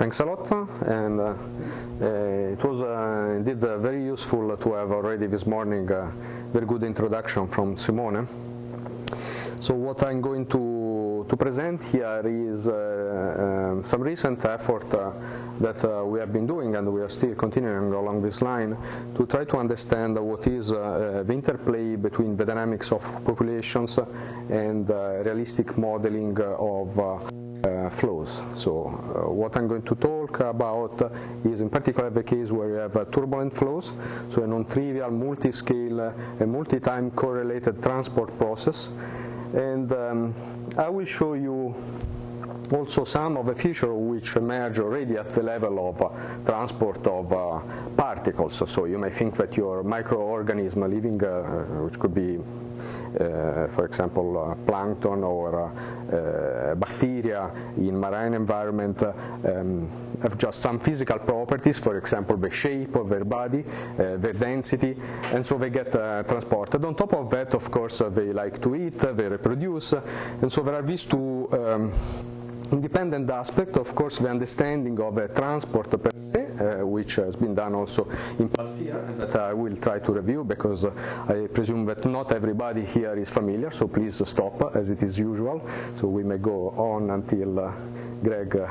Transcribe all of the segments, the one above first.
Thanks a lot, and uh, uh, it was uh, indeed very useful to have already this morning a very good introduction from Simone. So what I'm going to, to present here is uh, um, some recent effort uh, that uh, we have been doing and we are still continuing along this line to try to understand what is the interplay between the dynamics of populations and realistic modeling of uh, flows. So uh, what I'm going to talk about is in particular the case where you have uh, turbulent flows, so a non-trivial multi-scale and multi-time correlated transport process. And um, I will show you also some of the features which emerge already at the level of uh, transport of uh, particles. So you may think that your microorganism living, uh, which could be uh, for example, plankton or uh, bacteria in marine environment um, have just some physical properties, for example, the shape of their body, their density, and so they get transported. On top of that, of course, they like to eat, they reproduce, and so there are these two um, independent aspect, of course, the understanding of a transport per se, uh, which has been done also in past year, and that I will try to review because uh, I presume that not everybody here is familiar, so please stop as it is usual, so we may go on until uh, Greg uh,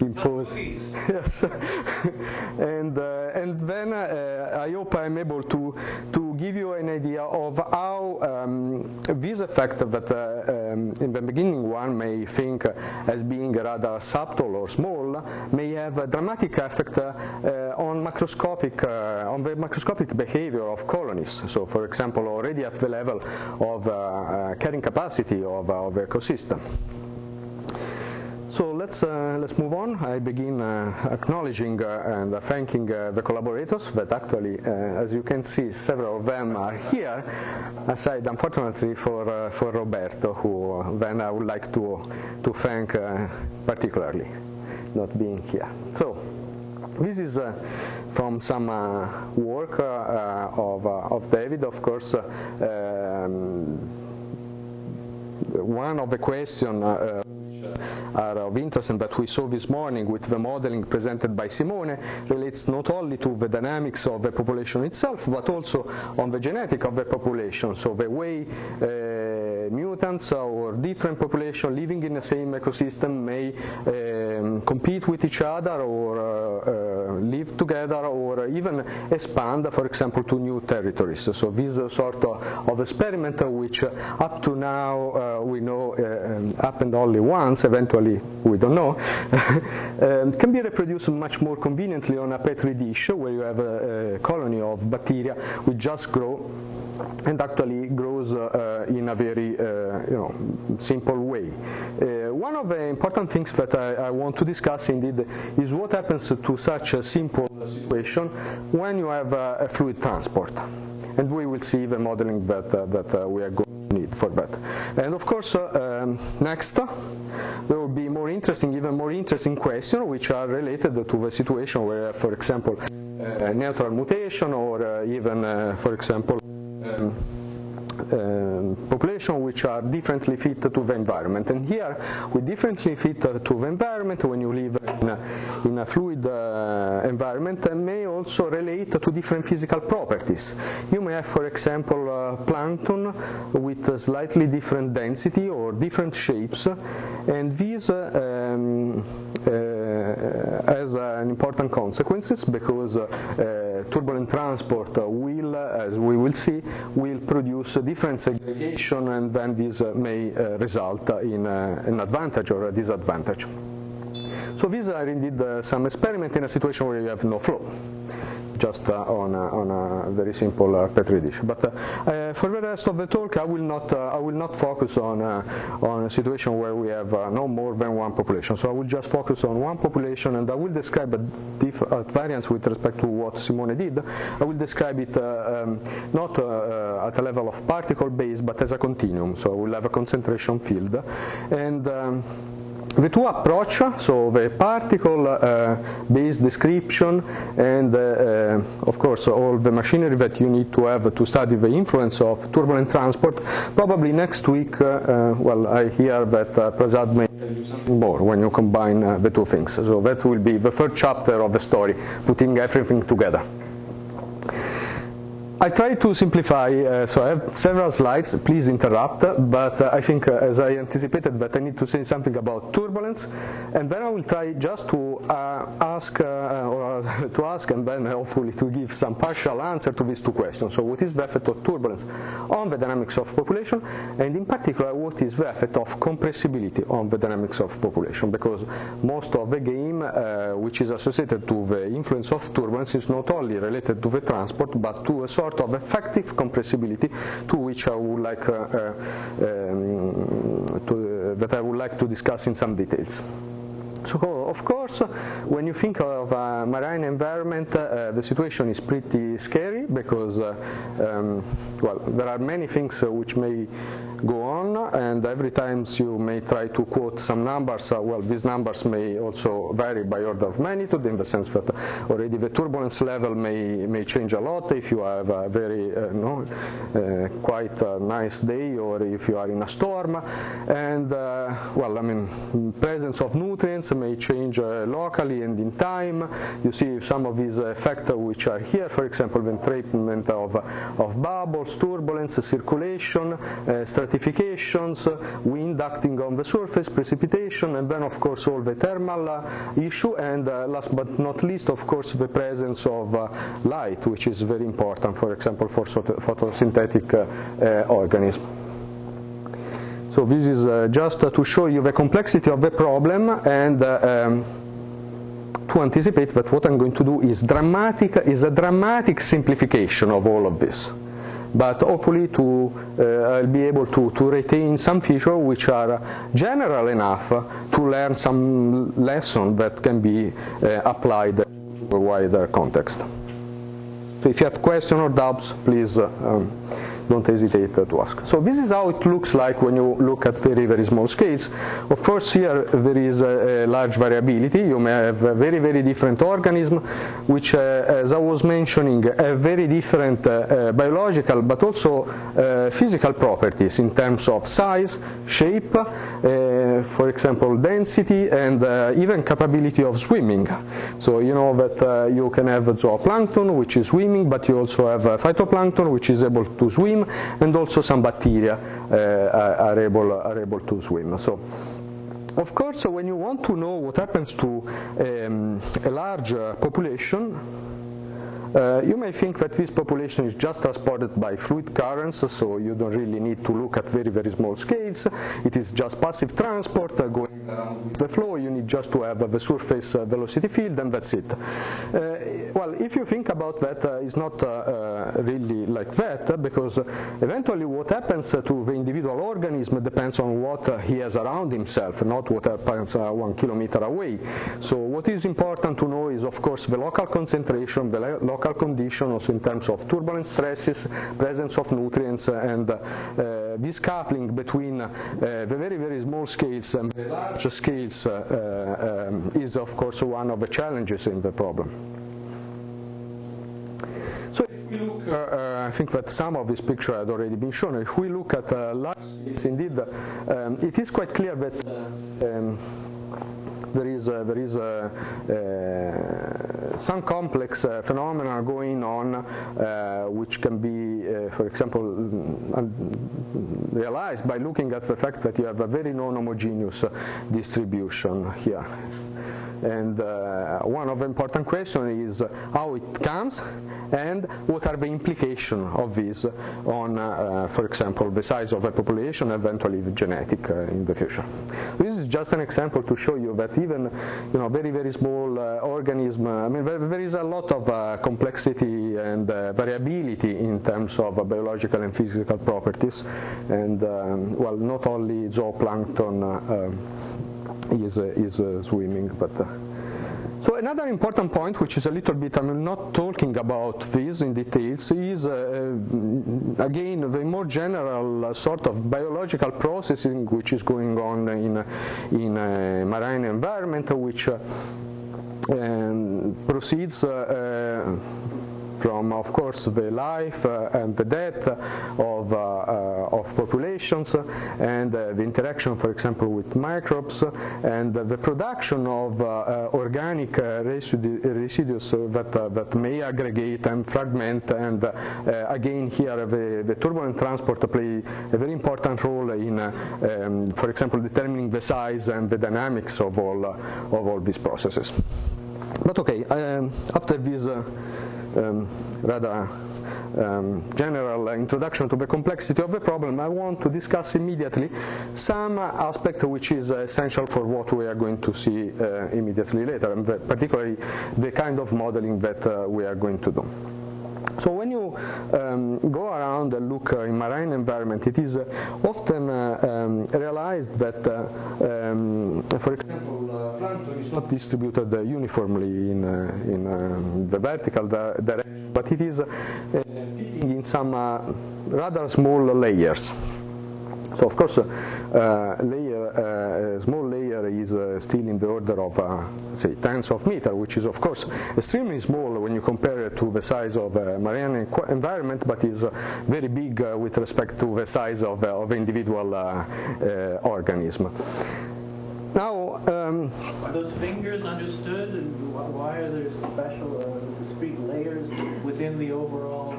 impose. yes, and uh, and then uh, I hope I'm able to to give you an idea of how um, this effect that um, in the beginning one may think as being rather subtle or small may have a dramatic effect uh, on macroscopic uh, on the macroscopic behavior of colonies. So, for example, already at the level of uh, carrying capacity of, of ecosystem. So let's uh, let's move on. I begin uh, acknowledging uh, and thanking the collaborators. That actually, as you can see, several of them are here. Aside, unfortunately, for for Roberto, who then I would like to to thank particularly, not being here. So. This is uh, from some uh, work uh, of, of David, of course. Um, one of the questions are of interest and that we saw this morning with the modeling presented by Simone relates not only to the dynamics of the population itself, but also on the genetic of the population, so the way uh, mutants or different populations living in the same ecosystem may um, compete with each other or uh, uh, live together or even expand, for example, to new territories. So this is sort of, of experiment which up to now uh, we know uh, um, happened only once, eventually we don't know, um, can be reproduced much more conveniently on a petri dish where you have a, a colony of bacteria which just grow and actually grows uh, in a very uh, you know, simple way. Uh, one of the important things that I, I, want to discuss indeed is what happens to such a simple situation when you have a fluid transport. And we will see the modeling that, uh, that uh, we are going to need for that. And of course, uh, um, next, there will be more interesting, even more interesting questions which are related to the situation where, for example, natural mutation or even, for example, um, um, population which are differently fit to the environment. And here, we differently fit to the environment when you live in a, in a fluid uh, environment and may also relate to different physical properties. You may have, for example, uh, plankton with slightly different density or different shapes, and these uh, um, uh, has an important consequences because uh, turbulent transport will, as we will see, will produce different segregation and then this uh, may uh, result in uh, an advantage or a disadvantage. So these are indeed uh, some experiments in a situation where you have no flow just uh, on, a, on a very simple uh, petri dish. But uh, for the rest of the talk, I will not I will not focus on on a situation where we have no more than one population. So I will just focus on one population, and I will describe a, a variance with respect to what Simone did. I will describe it um, not at a level of particle base, but as a continuum. So I will have a concentration field, and um, the two approach, so the particle-based uh, description and, uh, uh, of course, all the machinery that you need to have to study the influence of turbulent transport. Probably next week, uh, uh, well, I hear that uh, Prasad may do something more when you combine the two things. So that will be the third chapter of the story, putting everything together. I try to simplify, uh, so I have several slides, please interrupt, but uh, I think uh, as I anticipated that I need to say something about turbulence, and then I will try just to uh, ask, uh, or to ask and then hopefully to give some partial answer to these two questions. So what is the effect of turbulence on the dynamics of population, and in particular what is the effect of compressibility on the dynamics of population, because most of the game uh, which is associated to the influence of turbulence is not only related to the transport, but to a sort sort of effective compressibility to which I would like uh, uh, um, to, that I would like to discuss in some details. So, of course, when you think of a marine environment, uh, the situation is pretty scary because, uh, um, well, there are many things uh, which may go on, and every time you may try to quote some numbers, uh, well, these numbers may also vary by order of magnitude in the sense that already the turbulence level may, may change a lot if you have a very, uh, no, uh, quite a nice day or if you are in a storm. And, uh, well, I mean, presence of nutrients may change uh, locally and in time. You see some of these effects which are here, for example, the entrapment of, of bubbles, turbulence, circulation, uh, stratifications, wind acting on the surface, precipitation, and then of course all the thermal uh, issue, and uh, last but not least, of course, the presence of uh, light, which is very important, for example, for photosynthetic organisms. So this is uh, just to show you the complexity of the problem and uh, um, to anticipate that what I'm going to do is dramatic is a dramatic simplification of all of this but hopefully to, uh, I'll be able to, to retain some features which are general enough to learn some lesson that can be uh, applied to a wider context. So if you have questions or doubts, please uh, um, don't hesitate to ask. So this is how it looks like when you look at very, very small scales. Of course, here there is a, a large variability. You may have a very, very different organism, which, uh, as I was mentioning, have very different uh, uh, biological but also uh, physical properties in terms of size, shape, uh, for example, density, and uh, even capability of swimming. So you know that you can have zooplankton, which is swimming, but you also have phytoplankton, which is able to swim, and also some bacteria uh, are, able, are able to swim. So, of course, when you want to know what happens to um, a large uh, population, uh, you may think that this population is just transported by fluid currents, so you don't really need to look at very, very small scales. It is just passive transport uh, going around the flow. You need just to have the surface uh, velocity field, and that's it. Uh, well, if you think about that, uh, it's not uh, really like that, because eventually what happens to the individual organism depends on what he has around himself, not what happens one kilometer away. So what is important to know is, of course, the local concentration, the local local condition, also in terms of turbulent stresses, presence of nutrients, and uh, this coupling between uh, the very, very small scales and the large scales uh, um, is, of course, one of the challenges in the problem. So if we look, uh, uh, I think that some of this picture had already been shown. If we look at uh, large scales, indeed, um, it is quite clear that um, there is a, there is a, uh, some complex uh, phenomena going on uh, which can be, for example, realized by looking at the fact that you have a very non-homogeneous distribution here. And uh, one of the important questions is how it comes and what are the implications of this on, uh, for example, the size of a population, eventually the genetic uh, in the future. This is just an example to show you that even you know, very, very small uh, organism, I mean, there, there is a lot of uh, complexity and uh, variability in terms of biological and physical properties. And, um, well, not only zooplankton is, is swimming, but so another important point, which is a little bit, I'm not talking about this in details, is uh, uh again the more general uh, sort of biological processing which is going on in, in a marine environment, which uh, um, proceeds uh, from, of course, the life uh, and the death of, uh, uh, of populations and the interaction, for example, with microbes and the production of organic residu residues that, that may aggregate and fragment. And again, here the, the turbulent transport play a very important role in, um, for example, determining the size and the dynamics of all, of all these processes. But okay, um, after this uh, um, rather um, general introduction to the complexity of the problem, I want to discuss immediately some aspect which is essential for what we are going to see uh, immediately later, and particularly the kind of modeling that uh, we are going to do. So when you um, go around and look uh, in marine environment, it is uh, often uh, um, realized that, um, for example, plankton is not distributed uniformly in, in um, the vertical direction, but it is in some rather small layers. So of course, uh, layer, uh, small layer is uh, still in the order of, uh, say, tens of meter, which is of course extremely small when you compare it to the size of a marine environment, but is uh, very big uh, with respect to the size of, of individual organism. Now, um, are those fingers understood, and why are there special discrete layers within the overall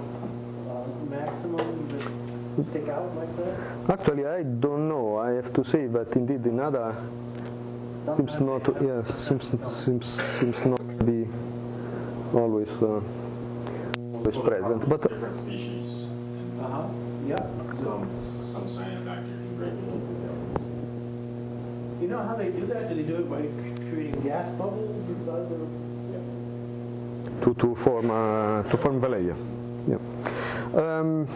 maximum? Stick out like that? Actually, I don't know. I have to say that indeed another seems not. Yes, seems seems seems not to be always uh, always present. But different species. Uh huh. Yeah. Some some cyanobacteria can break it You know how they do that? Do they do it by creating gas bubbles inside the? Yeah. To to form uh, to form the layer. Yeah. Um,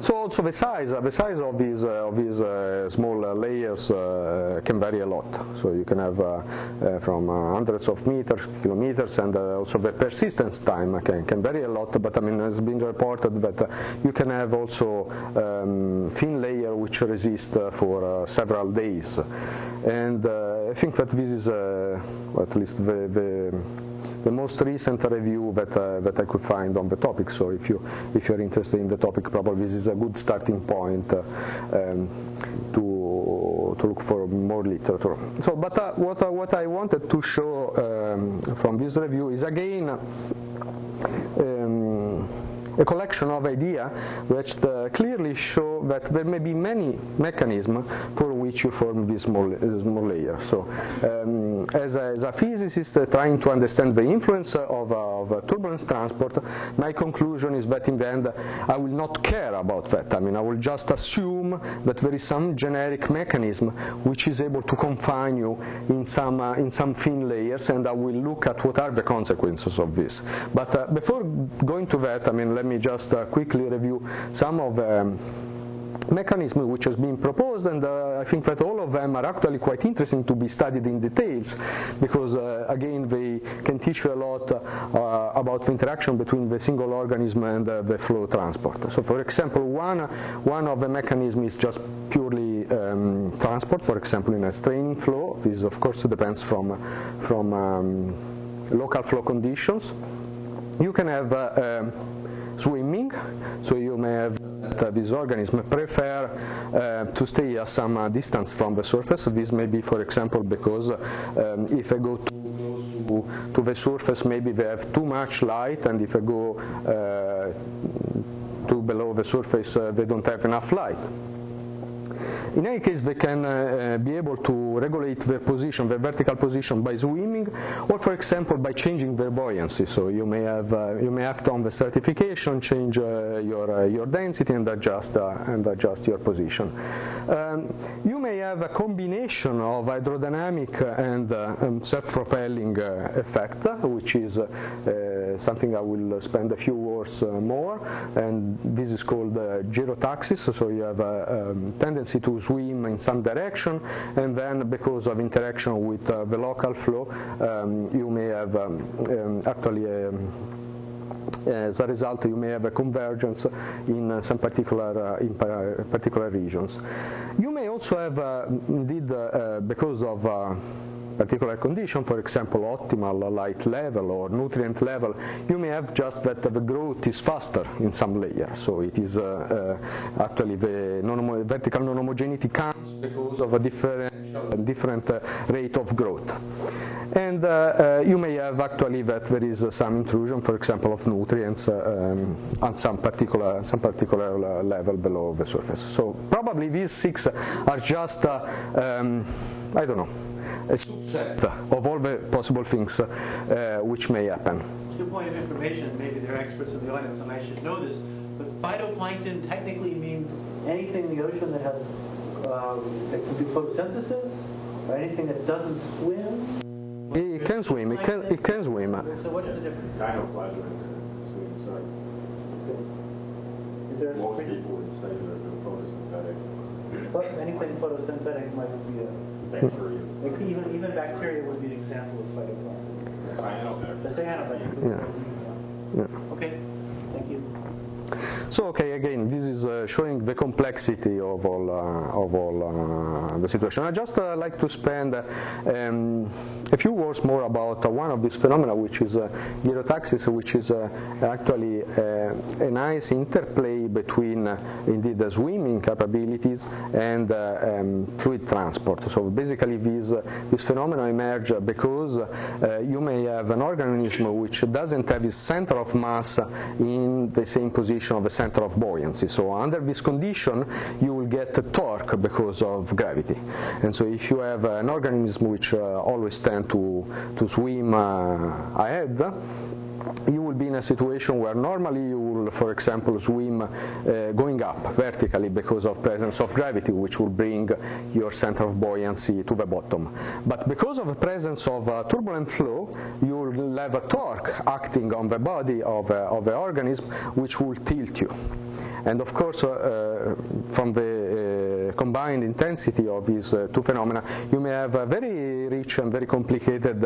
so also the size, the uh, size of these uh, of these uh, small uh, layers uh, can vary a lot. So you can have uh, from hundreds of meters, kilometers, and also the persistence time can, can vary a lot. But I mean, it's been reported that you can have also um, thin layer which resist for several days, and I think that this is at least the, the the most recent review that uh, that I could find on the topic. So if you if you're interested in the topic, probably this is a good starting point uh, um, to to look for more literature. So, but uh, what uh, what I wanted to show um, from this review is again. A collection of ideas which uh, clearly show that there may be many mechanisms for which you form this small, small layer. So, um, as, a, as, a, physicist trying to understand the influence of, of turbulence transport, my conclusion is that in the end I will not care about that. I mean, I will just assume that there is some generic mechanism which is able to confine you in some uh, in some thin layers, and I will look at what are the consequences of this. But uh, before going to that, I mean, let me just uh, quickly review some of the um, mechanism which has been proposed, and uh, I think that all of them are actually quite interesting to be studied in details, because uh, again they can teach you a lot uh, about the interaction between the single organism and uh, the flow transport. So, for example, one one of the mechanisms is just purely um, transport. For example, in a straining flow, this of course depends from from um, local flow conditions. You can have uh, um, swimming, so you may have this organism prefer uh, to stay at some uh, distance from the surface. This may be, for example, because um, if I go too close to, to, the surface, maybe they have too much light, and if I go uh, to below the surface, they don't have enough light. In any case, they can uh, be able to regulate their position, their vertical position by swimming, or for example by changing their buoyancy. So you may have uh, you may act on the stratification, change uh, your uh, your density, and adjust uh, and adjust your position. Um, you may have a combination of hydrodynamic and uh, um, self-propelling effect, which is something I will spend a few words more, and this is called uh, gyrotaxis. So you have a um, tendency tendency to swim in some direction, and then because of interaction with uh, the local flow, um, you may have um, um, actually a, as a result, you may have a convergence in uh, some particular uh, in particular regions. You may also have, uh, indeed, uh, because of uh, particular condition, for example, optimal light level or nutrient level, you may have just that the growth is faster in some layer. So it is uh, uh, actually the non vertical non-homogeneity comes because of a different, different uh, rate of growth. And uh, uh, you may have actually that there is some intrusion, for example, of nutrients um, on some particular, some particular level below the surface. So probably these six are just, um, I don't know, a subset of all the possible things uh, which may happen. Two point of information, maybe there are experts in the audience and I should know this, but phytoplankton technically means anything in the ocean that has uh, that can do photosynthesis, or anything that doesn't swim. It can swim. It can. It can swim. So what's the difference? Dinoplasm swim, so Is there a most people would say they're they're photosynthetic But anything photosynthetic might be a, bacteria. it could even, even bacteria would be an example of phytoplankton. Cyanobacteria. The cyanobacteria. Yeah. Yeah. Okay, thank you. So okay, again, this is uh, showing the complexity of all uh, of all uh, the situation. I just uh, like to spend um, a few words more about uh, one of these phenomena, which is uh, gyrotaxis, which is uh, actually a nice interplay between indeed the swimming capabilities and um, fluid transport. So basically, these this phenomena emerge because you may have an organism which doesn't have its center of mass in the same position of the center of buoyancy. So under this condition, you will get a torque because of gravity. And so if you have an organism which uh, always tend to, to swim uh, ahead, you will be in a situation where normally you will, for example, swim uh, going up vertically because of presence of gravity, which will bring your center of buoyancy to the bottom. But because of the presence of a turbulent flow, you will have a torque acting on the body of, a, of the organism, which will tilt you. And of course, uh, uh from the uh, combined intensity of these uh, two phenomena, you may have a very rich and very complicated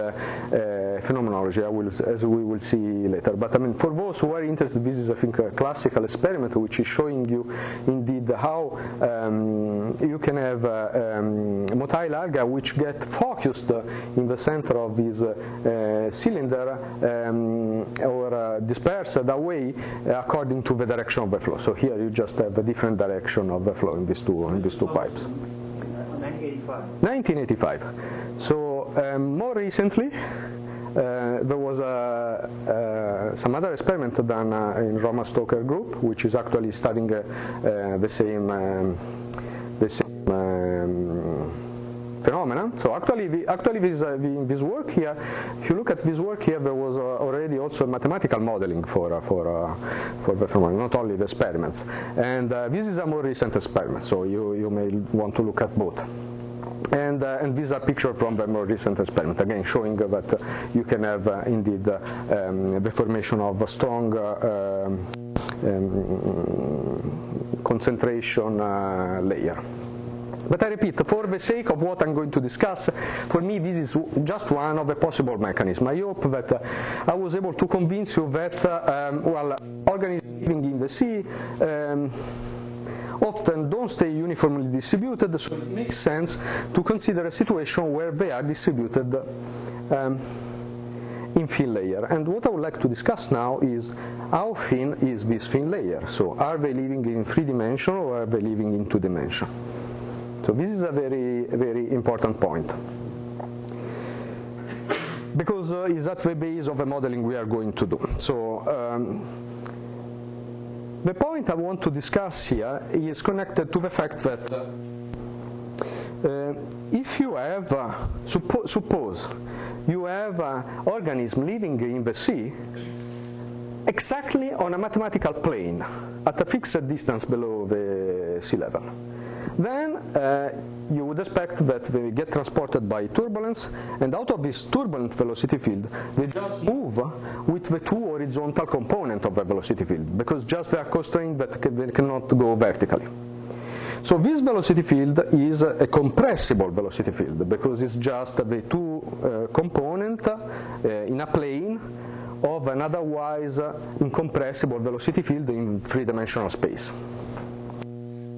phenomenology, will, as we will see later. But I mean, for those who are interested, this is, I think, a classical experiment which is showing you indeed how um, you can have uh, um, motile alga which get focused in the center of this uh, cylinder um, or uh, dispersed away according to the direction of the flow. So here you just have a different direction of the flow in these two, in these two pipes. 1985. 1985. So um, more recently, uh, there was a, uh, some other experiment done uh, in Roman Stocker group, which is actually studying the same um, the same um, phenomena. So actually, actually this, uh, this work here, if you look at this work here, there was uh, already also mathematical modeling for uh, for for the phenomenon, not only the experiments. And this is a more recent experiment, so you you may want to look at both. And, uh, and these are pictures from the more recent experiment, again showing that uh, you can have uh, indeed um, the formation of a strong um, um, concentration layer. But I repeat, for the sake of what I'm going to discuss, for me this is just one of the possible mechanisms. I hope that uh, I was able to convince you that, uh, um, well, organisms living in the sea um, often don't stay uniformly distributed, so it makes sense to consider a situation where they are distributed um, in thin layer. And what I would like to discuss now is how thin is this thin layer? So are they living in three dimension or are they living in two dimension? So this is a very, very important point. Because uh, it's at the base of the modeling we are going to do. So um, the point I want to discuss here is connected to the fact that uh, uh, if you have, uh, suppo suppose you have an organism living in the sea, exactly on a mathematical plane, at a fixed distance below the sea level then uh, you would expect that they get transported by turbulence, and out of this turbulent velocity field, they just move with the two horizontal component of the velocity field, because just they are constrained that they cannot go vertically. So this velocity field is a compressible velocity field because it's just the two uh, component uh, in a plane of an otherwise incompressible velocity field in three-dimensional space.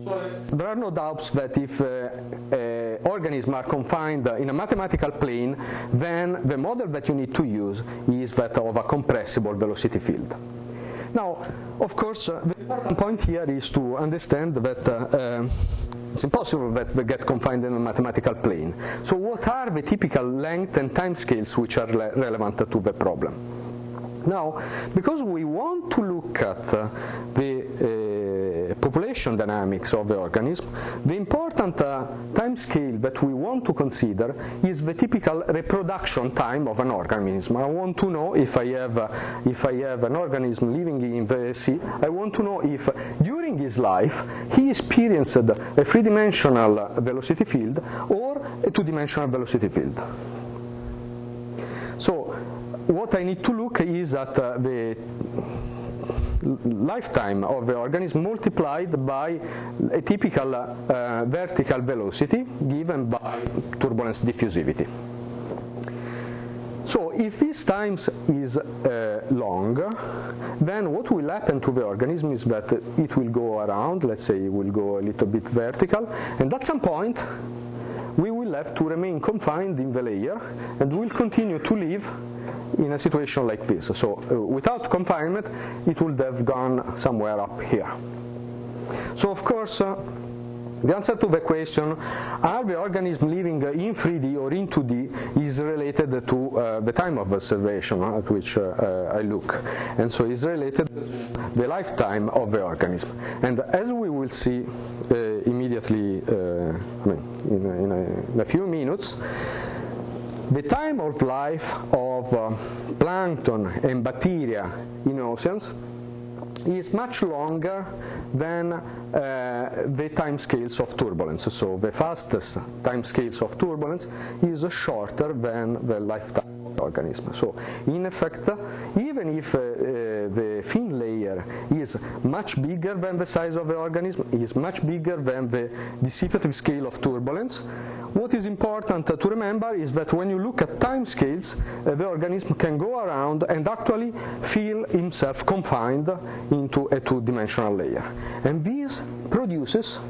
There are no doubts that if uh, uh, organisms are confined in a mathematical plane, then the model that you need to use is that of a compressible velocity field. Now, of course, uh, the important point here is to understand that uh, uh, it's impossible that they get confined in a mathematical plane. So what are the typical length and time scales which are relevant to the problem? Now, because we want to look at uh, the uh, population dynamics of the organism, the important uh, time scale that we want to consider is the typical reproduction time of an organism. I want to know if I have, if I have an organism living in the sea, I want to know if during his life he experienced a three-dimensional velocity field or a two-dimensional velocity field. What I need to look is at uh, the lifetime of the organism multiplied by a typical uh, vertical velocity given by turbulence diffusivity. So if this times is uh, long, then what will happen to the organism is that it will go around, let's say it will go a little bit vertical, and at some point to remain confined in the layer and will continue to live in a situation like this. So uh, without confinement, it would have gone somewhere up here. So of course, uh, the answer to the question, are the organisms living in 3D or in 2D, is related to uh, the time of observation at which uh, uh, I look. And so is related the lifetime of the organism. And as we will see uh, immediately, I mean, in a, in, a, in a few minutes, the time of life of uh, plankton and bacteria in oceans is much longer than uh, the time scales of turbulence. So the fastest time scales of turbulence is shorter than the lifetime of the organism. So in effect, even if uh, the fin layer is much bigger than the size of the organism, is much bigger than the dissipative scale of turbulence, what is important to remember is that when you look at timescales, uh, the organism can go around and actually feel himself confined into a two-dimensional layer. And this produces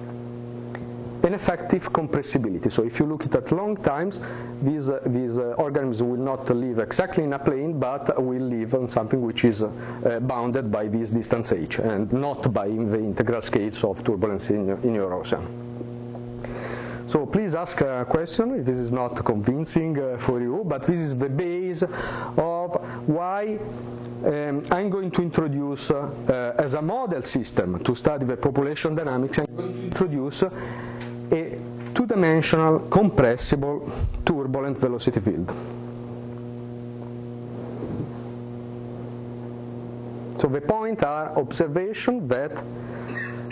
an effective compressibility. So if you look at long times, these, uh, these uh, organisms will not live exactly in a plane, but will live on something which is uh, bounded by this distance h, and not by the integral scales of turbulence in, in your ocean. So please ask a question if this is not convincing uh, for you, but this is the base of why um, I'm going to introduce uh, as a model system to study the population dynamics, I'm going to introduce a two-dimensional compressible turbulent velocity field. So the point are observation that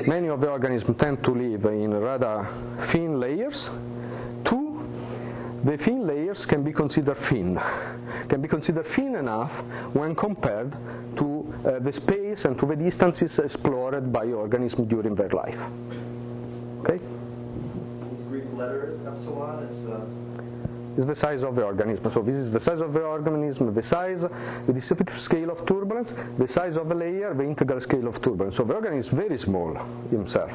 many of the organisms tend to live in rather thin layers. Two, the thin layers can be considered thin, can be considered thin enough when compared to uh, the space and to the distances explored by organisms during their life. Okay? These Greek letters, epsilon, is uh is the size of the organism. So this is the size of the organism, the size, the dissipative scale of turbulence, the size of the layer, the integral scale of turbulence. So the organism is very small himself,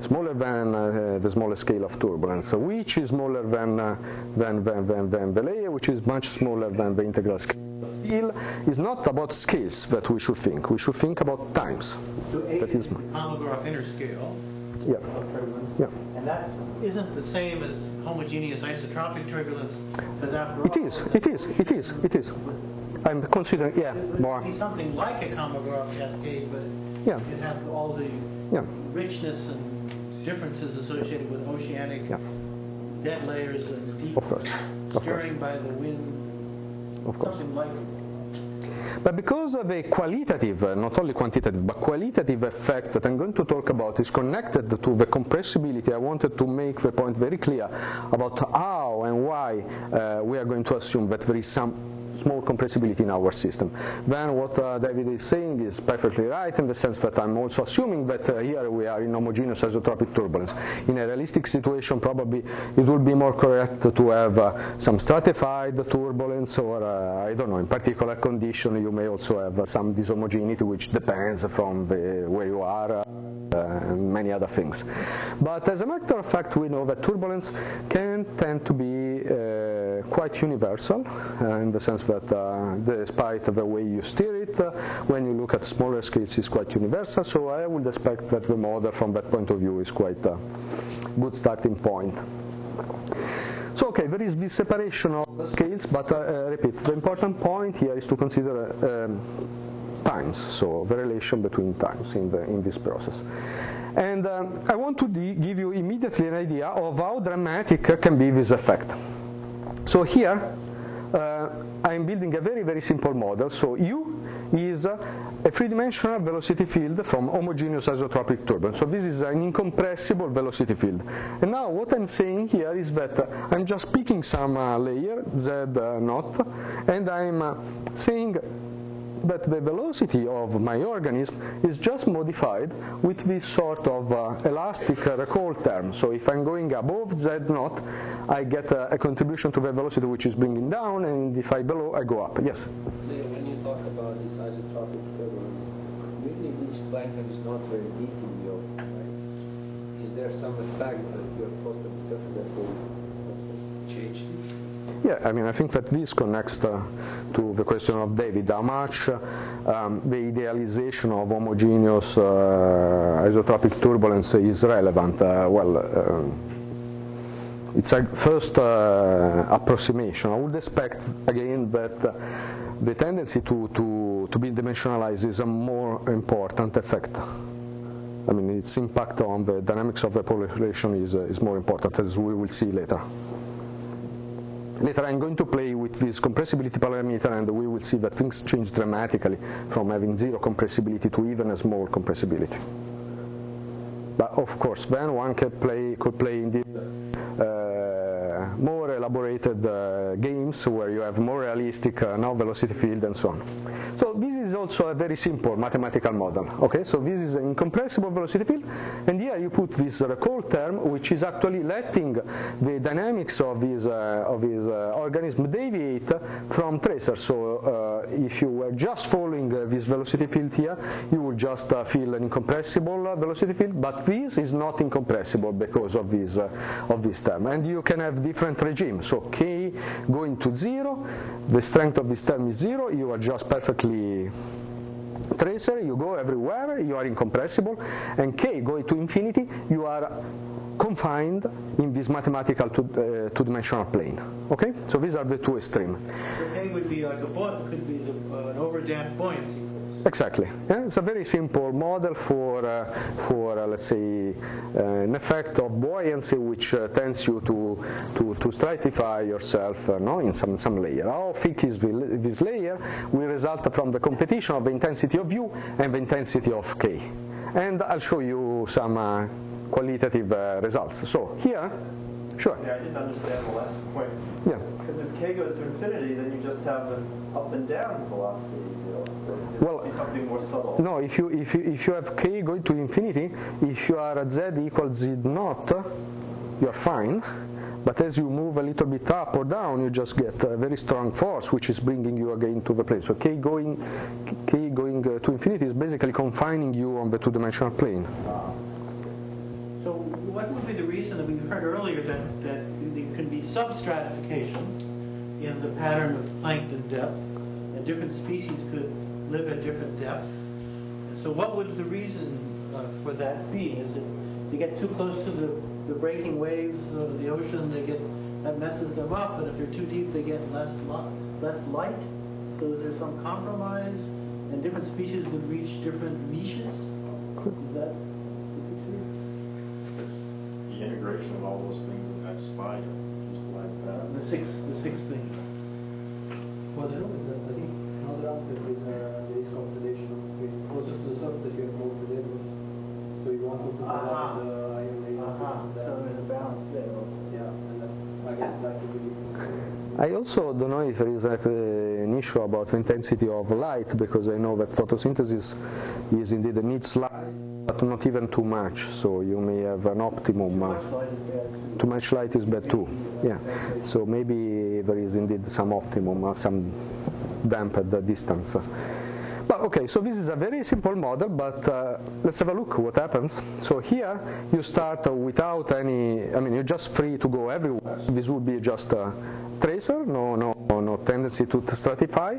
smaller than uh, the smallest scale of turbulence, which is smaller than, uh, than, than, than, than the layer, which is much smaller than the integral scale. Still, is not about scales that we should think. We should think about times. So That is Kolmogorov inner scale Yeah. Yeah. And that isn't the same as homogeneous isotropic turbulence, It is, it is, it is, it is. I'm considering, yeah, It more, be something like a Kolmogorov cascade, but yeah, it have all the yeah, richness and differences associated with oceanic Yeah. dead layers and deep Of course, of course. stirring by the wind, of course. something like But because of a qualitative, uh, not only quantitative, but qualitative effect that I'm going to talk about is connected to the compressibility, I wanted to make the point very clear about how and why uh, we are going to assume that there is some small compressibility in our system. Then what uh, David is saying is perfectly right in the sense that I'm also assuming that uh, here we are in homogeneous isotropic turbulence. In a realistic situation, probably it would be more correct to have uh, some stratified turbulence or, I don't know, in particular condition you may also have some dishomogeneity which depends from the, where you are and many other things. But as a matter of fact, we know that turbulence can tend to be uh, quite universal uh, in the sense that uh, despite the way you steer it, uh, when you look at smaller scales, it's quite universal. So I would expect that the model from that point of view is quite a good starting point. So okay, there is this separation of scales, but uh, repeat, the important point here is to consider um, times, so the relation between times in, the, in this process. And um, I want to give you immediately an idea of how dramatic can be this effect. So here, uh, I'm building a very, very simple model. So U is a three-dimensional velocity field from homogeneous isotropic turbulence. So this is an incompressible velocity field. And now what I'm saying here is that uh, I'm just picking some uh, layer, Z uh, naught, and I'm uh, saying but the velocity of my organism is just modified with this sort of uh, elastic uh, recall term. So if I'm going above z naught, I get a, a, contribution to the velocity which is bringing down, and if I below, I go up. Yes? So when you talk about this isotropic turbulence, really this plankton is not very deep in the ocean, right? Is there some effect that you're close to surface that will change? Yeah, I mean, I think that this connects uh, to the question of David, how much um, the idealization of homogeneous uh, isotropic turbulence is relevant. Uh, well, it's a first uh, approximation. I would expect, again, that the tendency to, to, to be dimensionalized is a more important effect. I mean, its impact on the dynamics of the population is, uh, is more important, as we will see later. Later I'm going to play with this compressibility parameter and we will see that things change dramatically from having zero compressibility to even a small compressibility. But of course, then one could play, could play in the uh, more elaborated uh, games where you have more realistic uh, now velocity field and so on. So this is also a very simple mathematical model. Okay, so this is an incompressible velocity field, and here you put this recall term, which is actually letting the dynamics of this uh, of this uh, organism deviate from tracer. So uh, if you were just following this velocity field here, you would just feel an incompressible velocity field, but this is not incompressible because of this of this term, and you can have different regimes. So k going to zero, the strength of this term is zero. You are just perfectly tracer, you go everywhere, you are incompressible, and k going to infinity, you are confined in this mathematical two, uh, two-dimensional plane. Okay, so these are the two extremes. So k would be like a could be the, uh, an overdamped buoyancy. Exactly. Yeah? It's a very simple model for, uh, for uh, let's say, uh, an effect of buoyancy which uh, tends you to, to, to stratify yourself uh, no, in some, some layer. How thick is this layer will result from the competition of the intensity of U and the intensity of K. And I'll show you some uh, qualitative results. So here, sure. Yeah, I didn't understand the last point. Yeah. Because if K goes to infinity, then you just have an up and down velocity. Well, something more subtle. No, if you if you if you have k going to infinity, if you are at z equals z naught, you're fine. But as you move a little bit up or down, you just get a very strong force, which is bringing you again to the plane. So k going k going uh, to infinity is basically confining you on the two-dimensional plane. So, what would be the reason that we heard earlier that that there can be substratification in the pattern of plankton depth, and different species could live at different depths. So what would the reason uh, for that be? Is it to get too close to the, the breaking waves of the ocean, they get that messes them up, and if they're too deep, they get less less light. So is there some compromise, and different species would reach different niches? Is that the picture? It's the integration of all those things in that slide. The six, the six things. What I know is that I think another aspect is uh, there is compensation. Closer to the surface, you have more predators. So you want to put Aha. uh the higher layer. Uh-huh. So there's a balance there. Yeah, and then I guess that would be. I also don't know if there is like, uh, an issue about the intensity of light because I know that photosynthesis is indeed a needs light, but not even too much. So you may have an optimum. Uh, too much light is bad too. Yeah. So maybe there is indeed some optimum, uh, some the distance. But okay, so this is a very simple model, but uh, let's have a look what happens. So here you start without any, I mean, you're just free to go everywhere. This would be just a tracer, no, no, no tendency to stratify.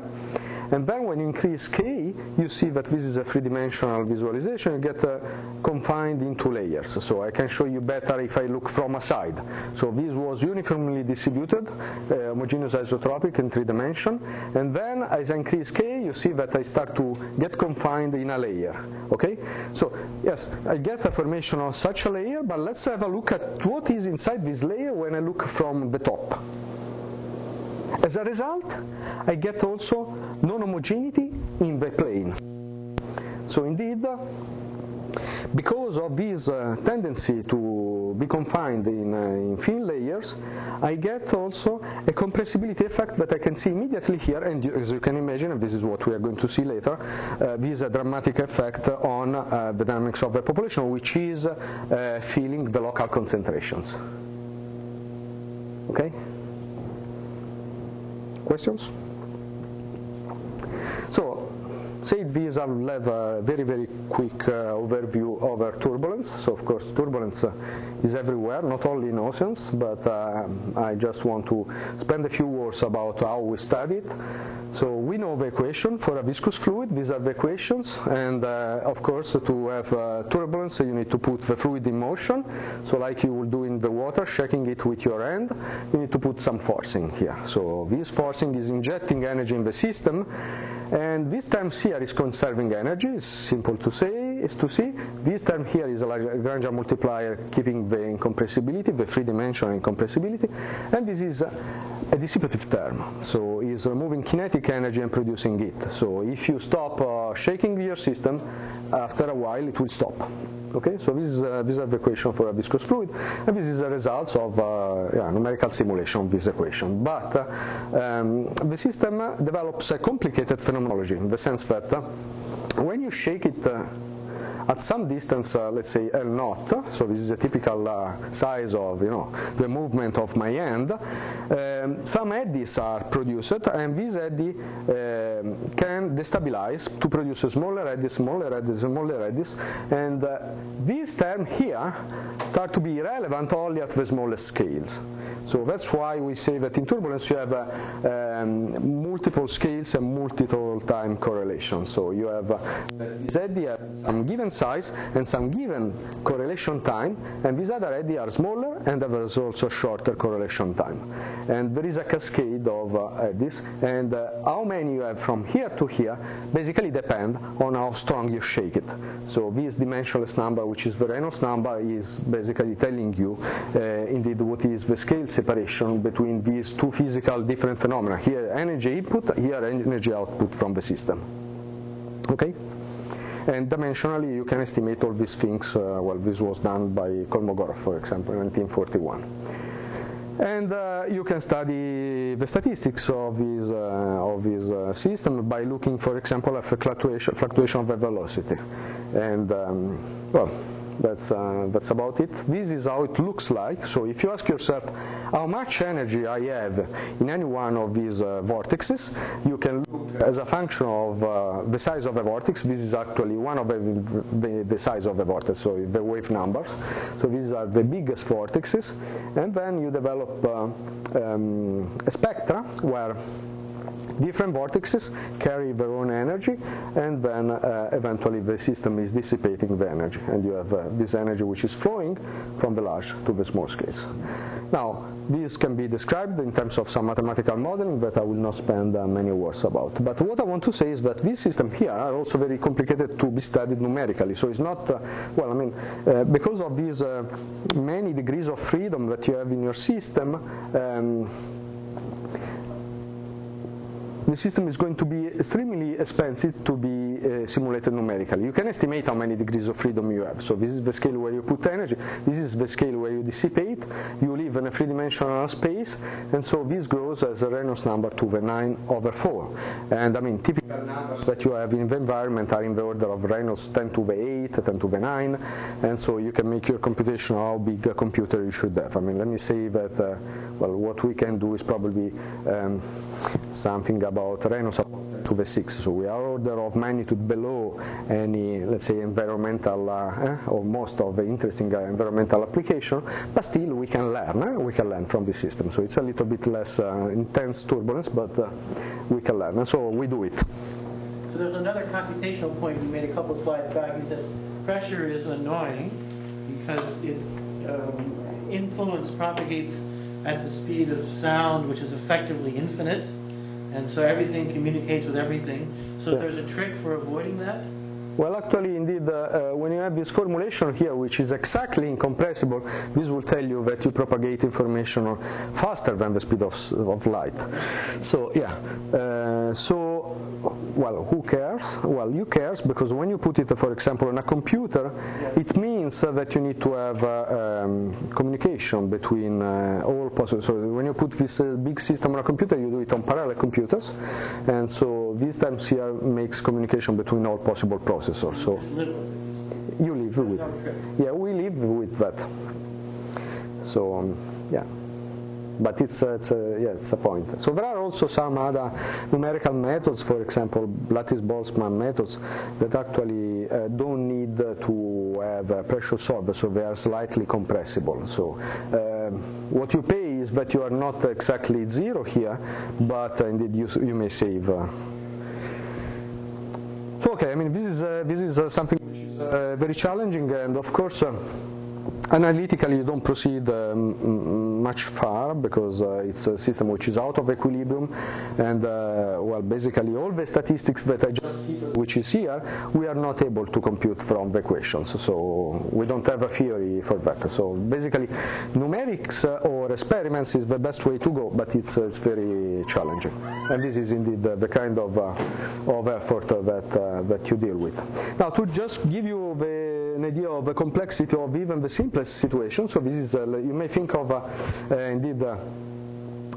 And then when you increase k, you see that this is a three-dimensional visualization. You get uh, confined into layers. So I can show you better if I look from a side. So this was uniformly distributed, uh, homogeneous isotropic in three dimension. And then as I increase k, you see that I start to get confined in a layer. Okay? So yes, I get a formation of such a layer, but let's have a look at what is inside this layer when I look from the top. As a result, I get also non-homogeneity in the plane. So indeed, because of this uh, tendency to be confined in, uh, in, thin layers, I get also a compressibility effect that I can see immediately here, and as you can imagine, and this is what we are going to see later, uh, this is a dramatic effect on uh, the dynamics of the population, which is uh, feeling the local concentrations. Okay? Questions? So, say this I will have a very, very quick uh, overview over turbulence. So, of course, turbulence uh, is everywhere, not only in oceans, but uh, I just want to spend a few words about how we study it. So we know the equation for a viscous fluid. These are the equations. And uh, of course, to have uh, turbulence, you need to put the fluid in motion. So like you will do in the water, shaking it with your hand, you need to put some forcing here. So this forcing is injecting energy in the system. And this term here is conserving energy. It's simple to say, is to see. This term here is a Lagrangian multiplier keeping the incompressibility, the three-dimensional incompressibility. And this is a dissipative term. So it's removing kinetic energy and producing it. So if you stop uh, shaking your system, after a while it will stop. Okay, so this is, uh, the equation for a viscous fluid, and this is a result of uh, yeah, numerical simulation of this equation. But uh, um, the system develops a complicated phenomenology in the sense that uh, when you shake it uh, at some distance, uh, let's say L naught, so this is a typical uh, size of you know the movement of my hand, um, some eddies are produced, and these eddies um, can destabilize to produce smaller eddies, smaller eddies, smaller eddies, and uh, this term here start to be relevant only at the smallest scales. So that's why we say that in turbulence you have uh, um, multiple scales and multiple time correlations. So you have uh, this eddy at some given size and some given correlation time, and these other eddy are smaller and there is also shorter correlation time. And there is a cascade of uh, eddies, and uh, how many you have from here to here basically depend on how strong you shake it. So this dimensionless number, which is the Reynolds number, is basically telling you uh, indeed what is the scale separation between these two physical different phenomena. Here energy input, here energy output from the system. Okay? And dimensionally, you can estimate all these things. Uh, well, this was done by Kolmogorov, for example, in 1941. And uh, you can study the statistics of this, uh, of this uh, system by looking, for example, at the fluctuation, fluctuation of the velocity. And, um, well, that's, uh, that's about it. This is how it looks like. So if you ask yourself how much energy I have in any one of these uh, vortexes, you can look as a function of uh, the size of a vortex. This is actually one of the, the, the, size of a vortex, so the wave numbers. So these are the biggest vortexes. And then you develop uh, um, a spectra where different vortexes carry their own energy, and then uh, eventually the system is dissipating the energy, and you have uh, this energy which is flowing from the large to the small scales. Now, this can be described in terms of some mathematical modeling that I will not spend uh, many words about. But what I want to say is that this system here are also very complicated to be studied numerically. So it's not, well, I mean, because of these many degrees of freedom that you have in your system, um, the system is going to be extremely expensive to be uh, simulated numerically. You can estimate how many degrees of freedom you have. So this is the scale where you put energy. This is the scale where you dissipate. You live in a three-dimensional space, and so this grows as a Reynolds number to the 9 over 4. And I mean, typical numbers that you have in the environment are in the order of Reynolds 10 to the 8, 10 to the 9, and so you can make your computation how big a computer you should have. I mean, let me say that, uh, well, what we can do is probably um, something about Reynolds to the 6, so we are order of magnitude below any, let's say, environmental, uh, eh, or most of the interesting uh, environmental application, but still we can learn, eh? we can learn from the system. So it's a little bit less uh, intense turbulence, but uh, we can learn, and so we do it. So there's another computational point you made a couple slides back. You said pressure is annoying because it um, influence propagates at the speed of sound, which is effectively infinite, and so everything communicates with everything. So Yeah. there's a trick for avoiding that. Well, actually, indeed, uh, uh, when you have this formulation here, which is exactly incompressible, this will tell you that you propagate information faster than the speed of, of light. So, yeah. Uh, so, well, who cares? Well, you cares because when you put it, for example, on a computer, it means that you need to have uh, um, communication between uh, all possible. So, when you put this uh, big system on a computer, you do it on parallel computers, and so these times here makes communication between all possible processors. So you live with, yeah, we live with that. So um, yeah, but it's uh, it's a, yeah it's a point. So there are also some other numerical methods, for example, Lattice-Boltzmann methods that actually uh, don't need uh, to have a pressure solver, so they are slightly compressible. So um, what you pay is that you are not exactly zero here, but uh, indeed you, you may save. Uh, okay, I mean this is uh, this is uh, something uh, very challenging, and of course. Analytically, you don't proceed um, much far because uh, it's a system which is out of equilibrium, and uh, well, basically all the statistics that I just which is here, we are not able to compute from the equations. So we don't have a theory for that. So basically, numerics uh, or experiments is the best way to go, but it's uh, it's very challenging, and this is indeed the kind of uh, of effort that uh, that you deal with. Now, to just give you the, an idea of the complexity of even the simplest situation. So this is uh, you may think of uh, uh, indeed.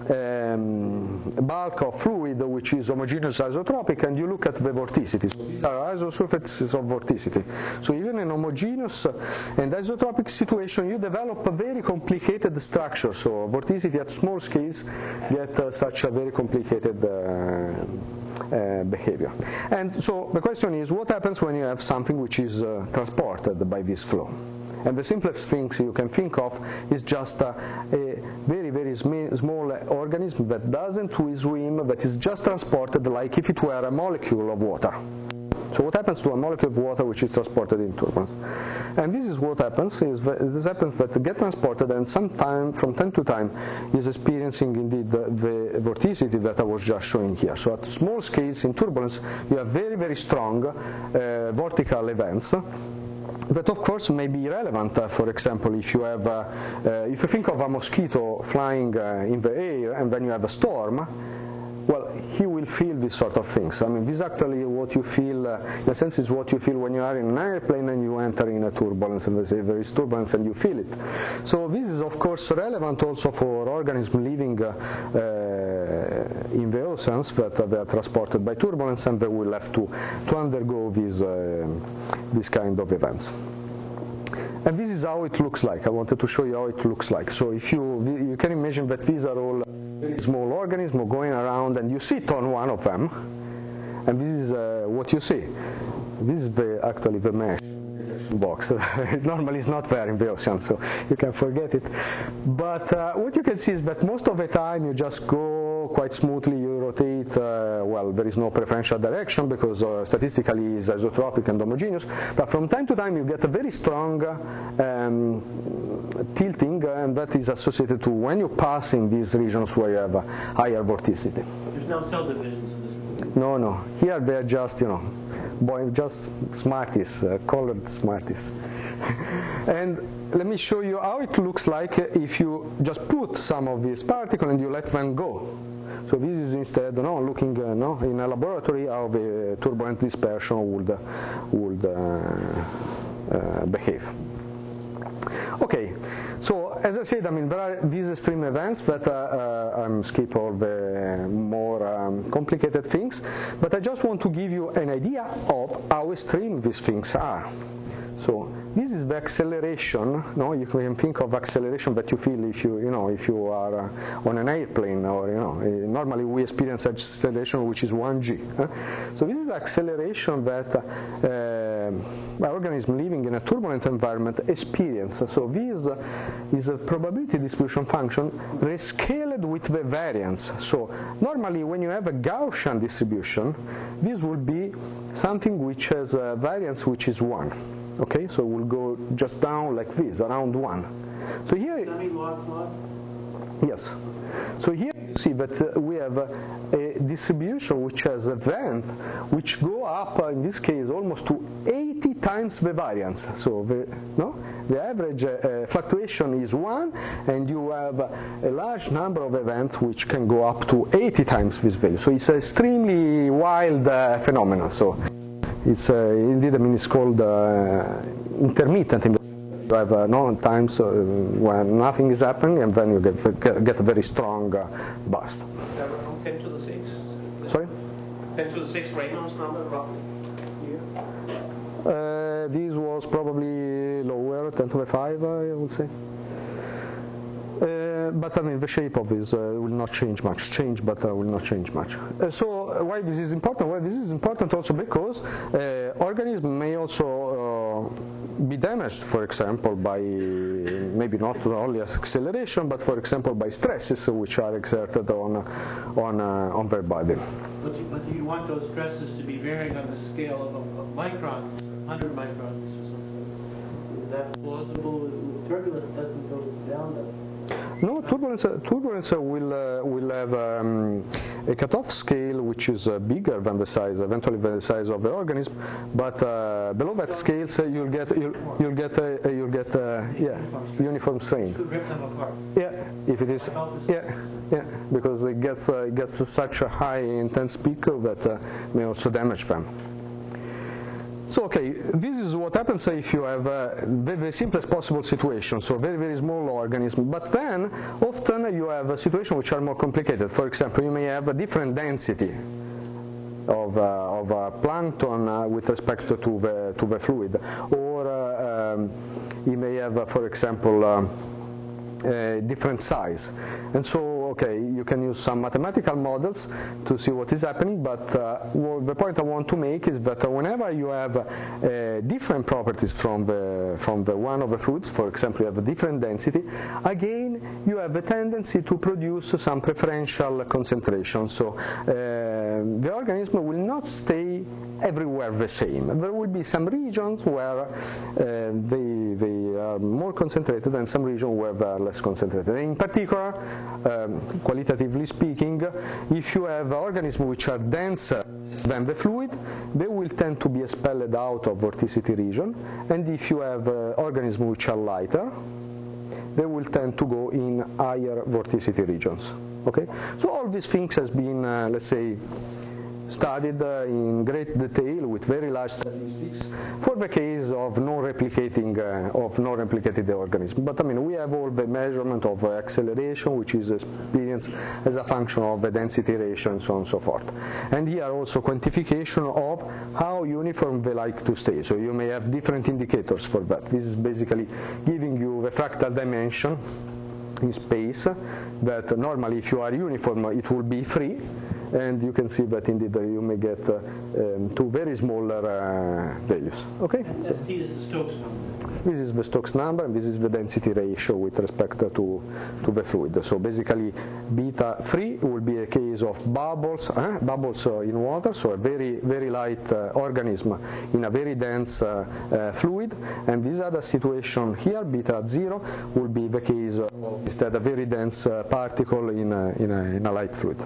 Um, bulk of fluid which is homogeneous isotropic and you look at the vorticity. These isosurfaces of vorticity. So even in homogeneous and isotropic situation you develop a very complicated structure. So vorticity at small scales get uh, such a very complicated uh, uh, behavior. And so the question is what happens when you have something which is uh, transported by this flow? And the simplest things you can think of is just a, a very, very sm- small organism that doesn't swim, that is just transported like if it were a molecule of water. So what happens to a molecule of water which is transported in turbulence? And this is what happens, is this happens that get transported and sometime, from time to time, is experiencing indeed the, the vorticity that I was just showing here. So at small scales in turbulence, you have very, very strong uh, vortical events that of course may be relevant. Uh, for example, if you have, uh, uh, if you think of a mosquito flying uh, in the air and then you have a storm, well, he will feel these sort of things. I mean, this is actually what you feel, uh, in a sense, is what you feel when you are in an airplane and you enter in a turbulence, and there is turbulence and you feel it. So this is, of course, relevant also for organisms living uh, uh, in the oceans that uh, they are transported by turbulence and they will have to, to undergo these, uh, these kind of events. And this is how it looks like. I wanted to show you how it looks like. So if you you can imagine that these are all very small organism going around, and you sit on one of them, and this is uh, what you see. This is the, actually the mesh box. Normally it's not there in the ocean, so you can forget it. But uh, what you can see is that most of the time you just go quite smoothly, you rotate, uh, well, there is no preferential direction because uh, statistically it's isotropic and homogeneous, but from time to time you get a very strong um, tilting, uh, and that is associated to when you pass in these regions where you have higher vorticity. There's no cell divisions in this movie. No, no. Here they're just, you know, boy, just Smarties, uh, colored Smarties. and let me show you how it looks like if you just put some of these particles and you let them go. So this is instead, no, looking, uh, no, in a laboratory how the turbulent dispersion would uh, would uh, uh, behave. Okay, so as I said, I mean, there are these extreme events that uh, uh, um, skip all the more um, complicated things, but I just want to give you an idea of how extreme these things are. So this is the acceleration. No, you can think of acceleration that you feel if you, you know, if you are uh, on an airplane, or you know, uh, normally we experience acceleration which is 1g. Huh? So this is acceleration that uh, organism living in a turbulent environment experience. So this is a probability distribution function rescaled with the variance. So normally when you have a Gaussian distribution, this will be something which has a variance which is 1. Okay, so we'll go just down like this, around 1. So here, I mean log log? yes. So here you see that uh, we have uh, a distribution which has a vent which go up, uh, in this case, almost to 80 times the variance. So the, no? the average uh, fluctuation is 1, and you have a large number of events which can go up to 80 times this value. So it's an extremely wild uh, phenomenon. So it's uh, indeed, I mean, it's called uh, intermittent. You have uh, no times uh, when nothing is happening, and then you get get, get a very strong uh, burst. 10 to the 6? Sorry. 10 to the 6 Reynolds number roughly? Here? Uh, this was probably lower, 10 to the 5, I would say. Uh, but I mean, the shape of this uh, will not change much. Change, but uh, will not change much. Uh, so, uh, why this is important? Well, this is important also because uh, organism may also be damaged, for example, by maybe not only acceleration, but for example by stresses which are exerted on on on their body. But you, you want those stresses to be varying on the scale of, of microns, 100 microns or something. Is that plausible? Turbulence doesn't go down that No, turbulence, turbulence will, uh, will have um, a cutoff scale which is uh, bigger than the size, eventually the size of the organism, but uh, below that scale, so you'll get you'll, you'll get a, you'll get a, yeah uniform strain. could rip them apart. Yeah, if it is, yeah, yeah, because it gets uh, it gets such a high intense peak that uh, may also damage them. So okay, this is what happens if you have a very, simplest possible situation, so very very small organism. But then often you have a situation which are more complicated. For example, you may have a different density of, uh, of plankton uh, with respect to the to the fluid, or uh, um, you may have, for example. Different size. And so, okay, you can use some mathematical models to see what is happening, but uh, well, the point I want to make is that whenever you have uh, different properties from the, from the one of the fluids, for example, you have a different density, again, you have a tendency to produce some preferential concentration. So uh, the organism will not stay everywhere the same. There will be some regions where uh, they, they are more concentrated and some regions where they are less concentrated. In particular, um, qualitatively speaking, if you have organisms which are denser than the fluid, they will tend to be expelled out of vorticity region, and if you have uh, organisms which are lighter, they will tend to go in higher vorticity regions. Okay, so all these things has been, uh, let's say, studied uh, in great detail with very large statistics for the case of non-replicating uh, of non-replicated organism. But I mean, we have all the measurement of uh, acceleration, which is experienced as a function of the density ratio and so on and so forth. And here also quantification of how uniform they like to stay. So you may have different indicators for that. This is basically giving you the fractal dimension in space that normally if you are uniform it will be free and you can see that indeed uh, you may get uh, um, two very smaller uh, values. Okay? ST is the Stokes number. This is the Stokes number and this is the density ratio with respect to, to the fluid. So basically beta 3 will be a case of bubbles, eh? bubbles uh, in water, so a very, very light uh, organism in a very dense uh, uh, fluid. And this other situation here, beta 0, will be the case of instead a very dense uh, particle in a, in, a, in a light fluid.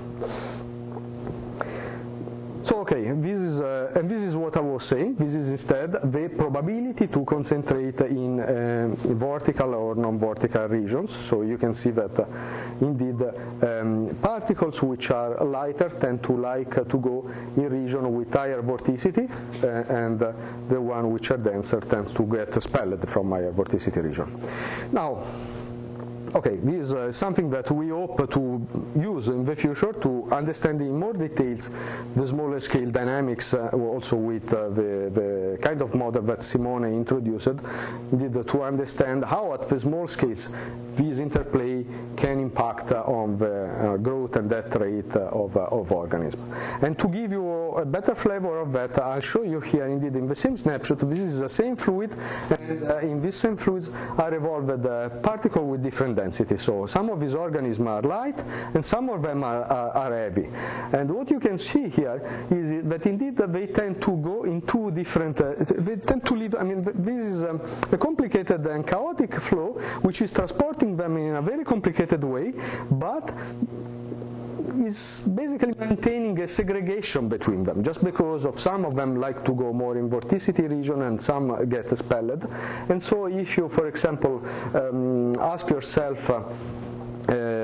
So okay, this is uh, and this is what I was saying. This is instead the probability to concentrate in uh, vortical or non-vortical regions. So you can see that uh, indeed um, particles which are lighter tend to like to go in region with higher vorticity, uh, and uh, the one which are denser tends to get expelled from higher vorticity region. Now okay, this is uh, something that we hope to use in the future to understand in more details the smaller scale dynamics, uh, also with uh, the, the kind of model that Simone introduced, indeed to understand how at the small scales this interplay can impact on the growth and death rate of, of organisms. And to give you a better flavor of that, I'll show you here indeed in the same snapshot, this is the same fluid, and in this same fluids are evolved particles with different density. So some of these organisms are light and some of them are, are, are heavy. And what you can see here is that indeed they tend to go in two different, uh, they tend to live, I mean, this is um, a complicated and chaotic flow which is transporting them in a very complicated way, but is basically maintaining a segregation between them, just because of some of them like to go more in vorticity region and some get expelled. And so if you, for example, um, ask yourself, uh,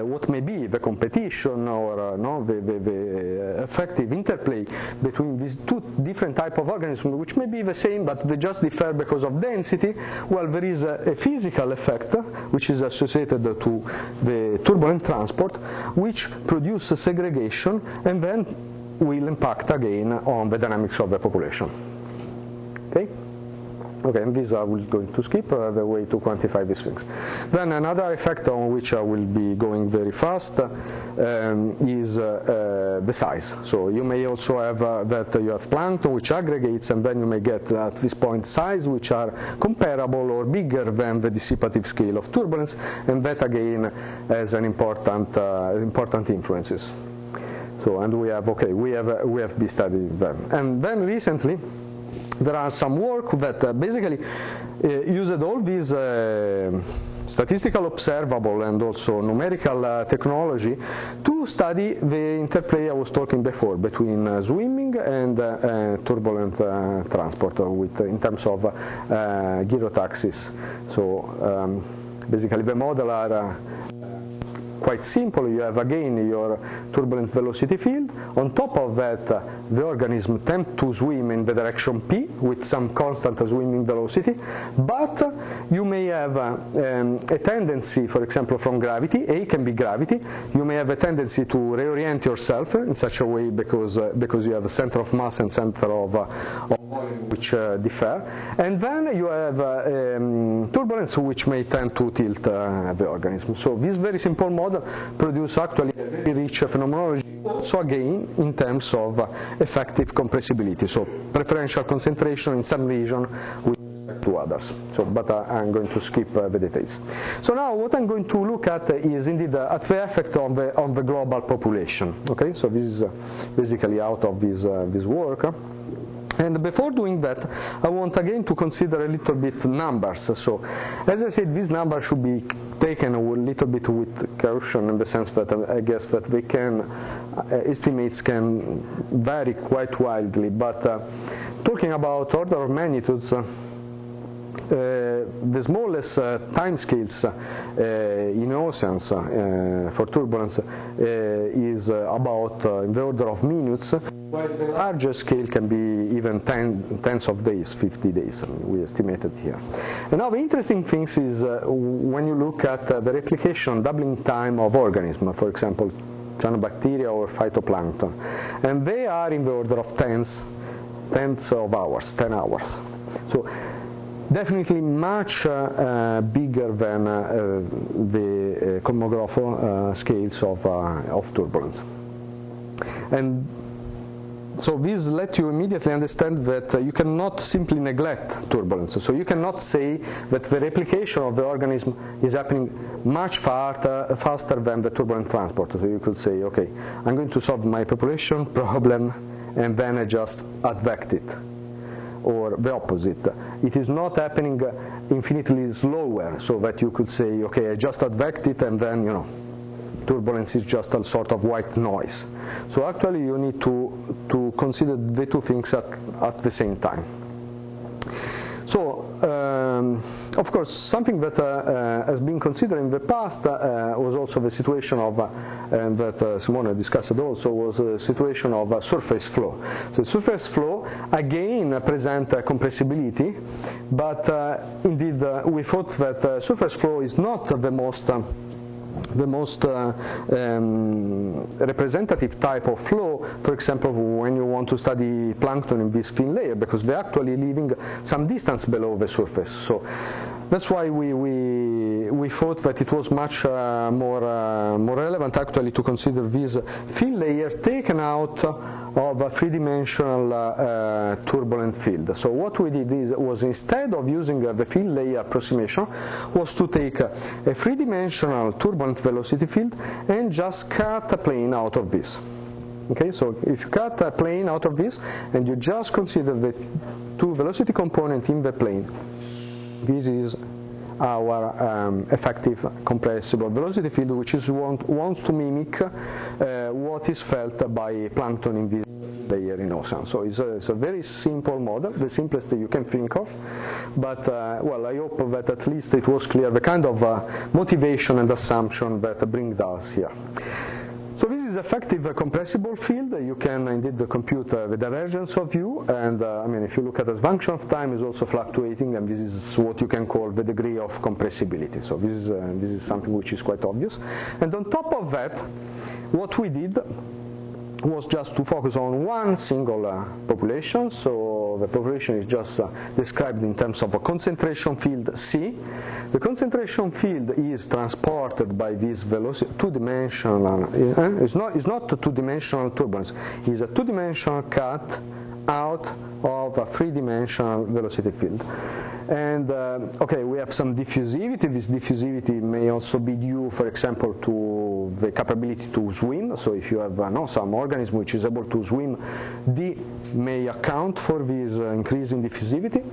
what may be the competition or uh, no, the, the, the, effective interplay between these two different type of organisms, which may be the same but they just differ because of density, well, there is a, a physical effect which is associated to the turbulent transport, which produces segregation and then will impact again on the dynamics of the population. Okay? Okay, and these I will going to skip uh, the way to quantify these things. Then another effect on which I will be going very fast um, is uh, uh, the size. So you may also have uh, that you have plankton which aggregates and then you may get at this point size which are comparable or bigger than the dissipative scale of turbulence and that again has an important, uh, important influences. So and we have, okay, we have, uh, we have been studying them. And then recently there are some work that uh, basically uh, used all these uh, statistical observable and also numerical uh, technology to study the interplay I was talking before between uh, swimming and uh, turbulent transport with, in terms of gyrotaxis. So um, basically the model are quite simple. You have again your turbulent velocity field. On top of that, uh, the organism tends to swim in the direction p with some constant swimming velocity, but uh, you may have uh, um, a tendency, for example, from gravity, A can be gravity, you may have a tendency to reorient yourself in such a way because, uh, because you have a center of mass and center of, uh, of volume which uh, differ, and then you have um, turbulence which may tend to tilt the organism. So this very simple model model produce actually very rich phenomenology also again in terms of effective compressibility, so preferential concentration in some region with respect to others. So, but uh, I'm going to skip uh, the details. So now what I'm going to look at is indeed uh, at the effect on the, on the global population. Okay, so this is uh, basically out of this, uh, this work. And before doing that, I want again to consider a little bit numbers. So, as I said, these numbers should be taken a little bit with caution in the sense that I guess that they can, uh, estimates can vary quite wildly. But uh, talking about order of magnitudes, uh, uh, Uh, the smallest uh, time scales uh, in oceans uh, for turbulence uh, is about in the order of minutes, while the largest scale can be even ten, tens of days, 50 days, we estimated here. And now the interesting thing is when you look at the replication doubling time of organisms, for example, cyanobacteria or phytoplankton, and they are in the order of tens, tens of hours, 10 hours. So definitely much uh, uh, bigger than uh, the Kolmogorov scales of, of turbulence. And so this let you immediately understand that uh, you cannot simply neglect turbulence. So you cannot say that the replication of the organism is happening much farther, faster than the turbulent transport. So you could say, okay, I'm going to solve my population problem and then I just advect it or the opposite. It is not happening infinitely slower, so that you could say, okay, I just advect it and then, you know, turbulence is just a sort of white noise. So actually you need to, to consider the two things at, at the same time. So, um, of course, something that uh, uh, has been considered in the past uh, was also the situation of, and that uh, Simone discussed also, was a situation of surface flow. So surface flow, again, present compressibility, but indeed we thought that surface flow is not the most um, the most uh, um, representative type of flow, for example, when you want to study plankton in this thin layer, because they're actually living some distance below the surface. So that's why we, we, we thought that it was much uh, more, uh, more relevant actually to consider this thin layer taken out of a three-dimensional uh, uh, turbulent field. So what we did is, was instead of using uh, the field layer approximation, was to take a three-dimensional turbulent velocity field and just cut a plane out of this. Okay, so if you cut a plane out of this and you just consider the two velocity components in the plane, this is our um, effective compressible velocity field, which is want, wants to mimic uh, what is felt by plankton in this layer in ocean. So it's a, it's a, very simple model, the simplest that you can think of. But uh, well, I hope that at least it was clear the kind of uh, motivation and assumption that brings us here. So this is effective uh, compressible field. You can indeed compute the divergence of u, and uh, I mean if you look at the function of time is also fluctuating, and this is what you can call the degree of compressibility. So this is uh, this is something which is quite obvious. And on top of that, what we did was just to focus on one single uh, population. So the population is just uh, described in terms of a concentration field C. The concentration field is transported by this velocity, two-dimensional. Uh, it's not it's not two-dimensional turbulence. It's a two-dimensional cut out of a three-dimensional velocity field. And uh, okay, we have some diffusivity. This diffusivity may also be due, for example, to the capability to swim. So if you have uh, no, some organism which is able to swim, D may account for this uh, increase in diffusivity.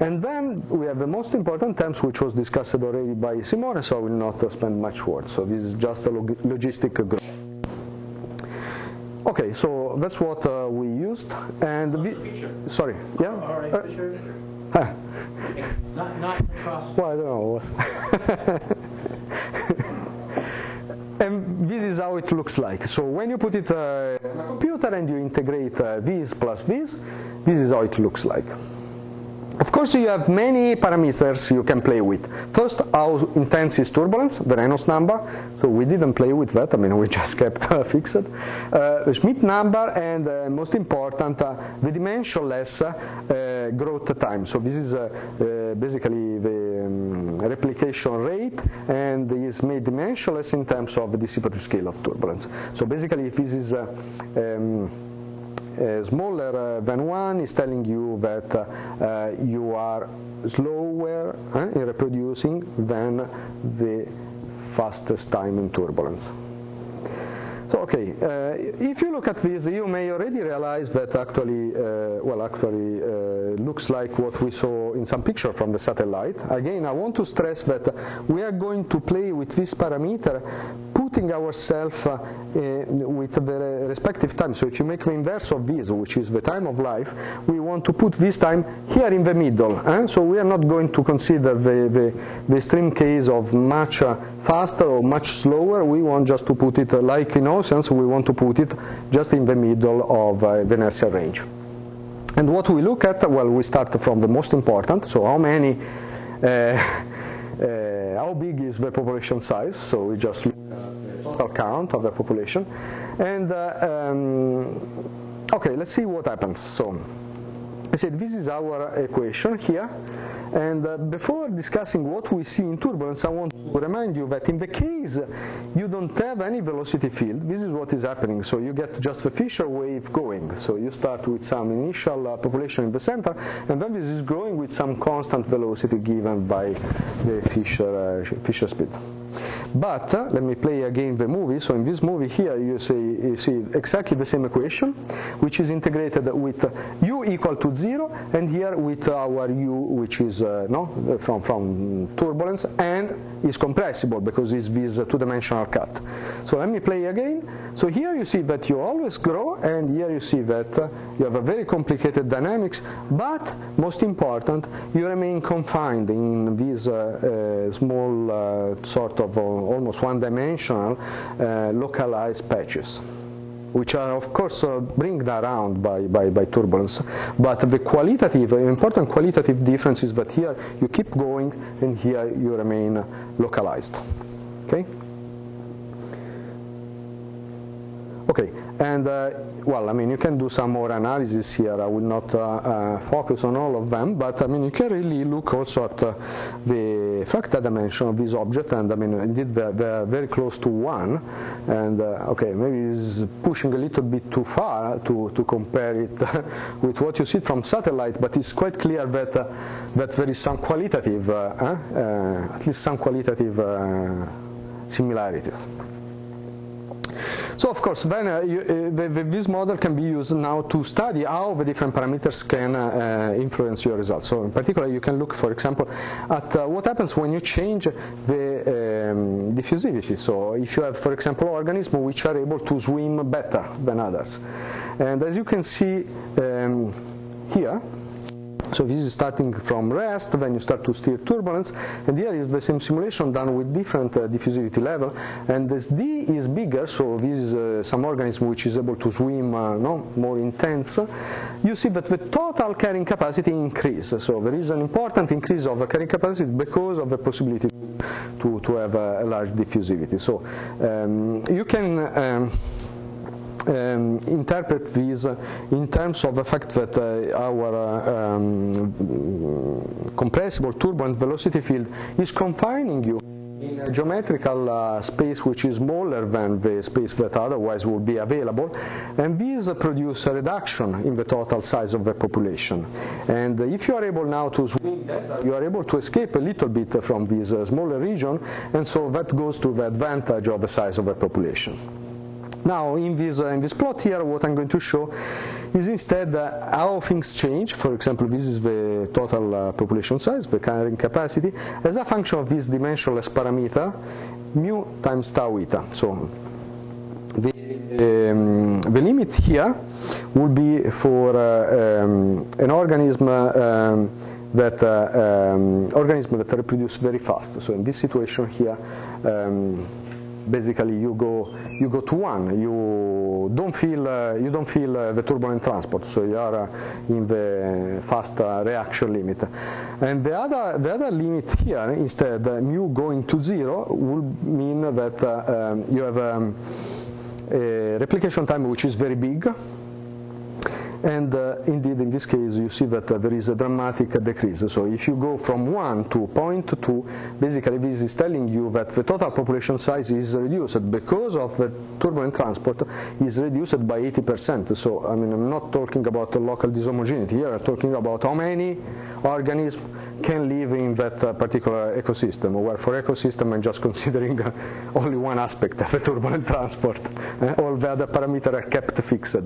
And then we have the most important terms, which was discussed already by Simone, so I will not spend much words. So this is just a log logistic growth. Okay, so that's what uh, we used. And sorry, yeah. Not, not across. Well, I don't know. and this is how it looks like. So when you put it uh, in a computer and you integrate uh, this plus this, this is how it looks like. Of course, you have many parameters you can play with. First, how intense is turbulence, the Reynolds number. So we didn't play with that. I mean, we just kept uh, fixed. Uh, Schmidt number, and uh, most important, uh, the dimensionless uh, growth time. So this is uh, basically the um, replication rate, and is made dimensionless in terms of the dissipative scale of turbulence. So basically, this is um, smaller uh, than 1 is telling you that uh, you are slower in reproducing than the fastest time in turbulence. So okay, uh, if you look at this, you may already realize that actually, uh, well, actually uh, looks like what we saw in some picture from the satellite. Again, I want to stress that we are going to play with this parameter, putting ourselves uh, with the respective time. So if you make the inverse of this, which is the time of life, we want to put this time here in the middle. Eh? So we are not going to consider the, the, the extreme case of much uh, faster or much slower. We want just to put it uh, like in oceans, we want to put it just in the middle of uh, the inertial range. And what we look at, well, we start from the most important, so how many, uh, uh, how big is the population size, so we just look at the total count of the population. And, uh, um, okay, let's see what happens. So, I said this is our equation here. And uh, before discussing what we see in turbulence, I want to remind you that in the case you don't have any velocity field, this is what is happening. So you get just the Fisher wave going. So you start with some initial uh, population in the center, and then this is growing with some constant velocity given by the Fisher, uh, Fisher speed. But uh, let me play again the movie. So in this movie here, you see, you see exactly the same equation, which is integrated with u equal to zero, and here with our u, which is uh, no from from turbulence and is compressible because it's this two-dimensional cut. So let me play again. So here you see that you always grow, and here you see that you have a very complicated dynamics, but most important, you remain confined in these uh, uh, small uh, sort of of uh, almost one-dimensional uh, localized patches which are of course uh, bring by, by, by, turbulence. But the qualitative, important qualitative difference is that here you keep going and here you remain localized. Okay? Okay, and uh, well, I mean, you can do some more analysis here. I will not uh, uh, focus on all of them, but I mean, you can really look also at uh, the fractal dimension of this object, and I mean, indeed, they're, they're very close to one. And uh, okay, maybe it's pushing a little bit too far to, to compare it with what you see from satellite, but it's quite clear that uh, that there is some qualitative, at least some qualitative similarities. So of course, then uh, you, uh, the, the, this model can be used now to study how the different parameters can uh, influence your results. So in particular, you can look, for example, at uh, what happens when you change the um, diffusivity. So if you have, for example, organisms which are able to swim better than others. And as you can see um, here, so this is starting from rest, then you start to steer turbulence, and here is the same simulation done with different uh, diffusivity level, and this D is bigger, so this is uh, some organism which is able to swim uh, no, more intense. You see that the total carrying capacity increases, so there is an important increase of the carrying capacity because of the possibility to, to have a, large diffusivity. So um, you can um, um, interpret this in terms of the fact that uh, our uh, um, compressible turbulent velocity field is confining you in a geometrical uh, space which is smaller than the space that otherwise would be available, and these produce a reduction in the total size of the population. And if you are able now to swim better, you are able to escape a little bit from this uh, smaller region, and so that goes to the advantage of the size of the population. Now, in this, uh, in this plot here, what I'm going to show is instead uh, how things change. For example, this is the total uh, population size, the carrying capacity, as a function of this dimensionless parameter, mu times tau eta. So the, um, the limit here will be for uh, um, an organism um, that uh, um, organism that reproduce very fast. So in this situation here, um, basically you go you go to one. You don't feel uh, you don't feel uh, the turbulent transport, so you are uh, in the fast uh, reaction limit. And the other the other limit here, instead, uh, mu going to zero will mean that um, you have um, a replication time which is very big and uh, indeed, in this case, you see that uh, there is a dramatic decrease. So if you go from 1 to 0.2, basically this is telling you that the total population size is reduced because of the turbulent transport is reduced by 80%. So I mean, I'm not talking about the local dishomogeneity here, I'm talking about how many organisms can live in that uh, particular ecosystem, where for ecosystem I'm just considering uh, only one aspect of the turbulent transport. Uh, all the other parameters are kept fixed.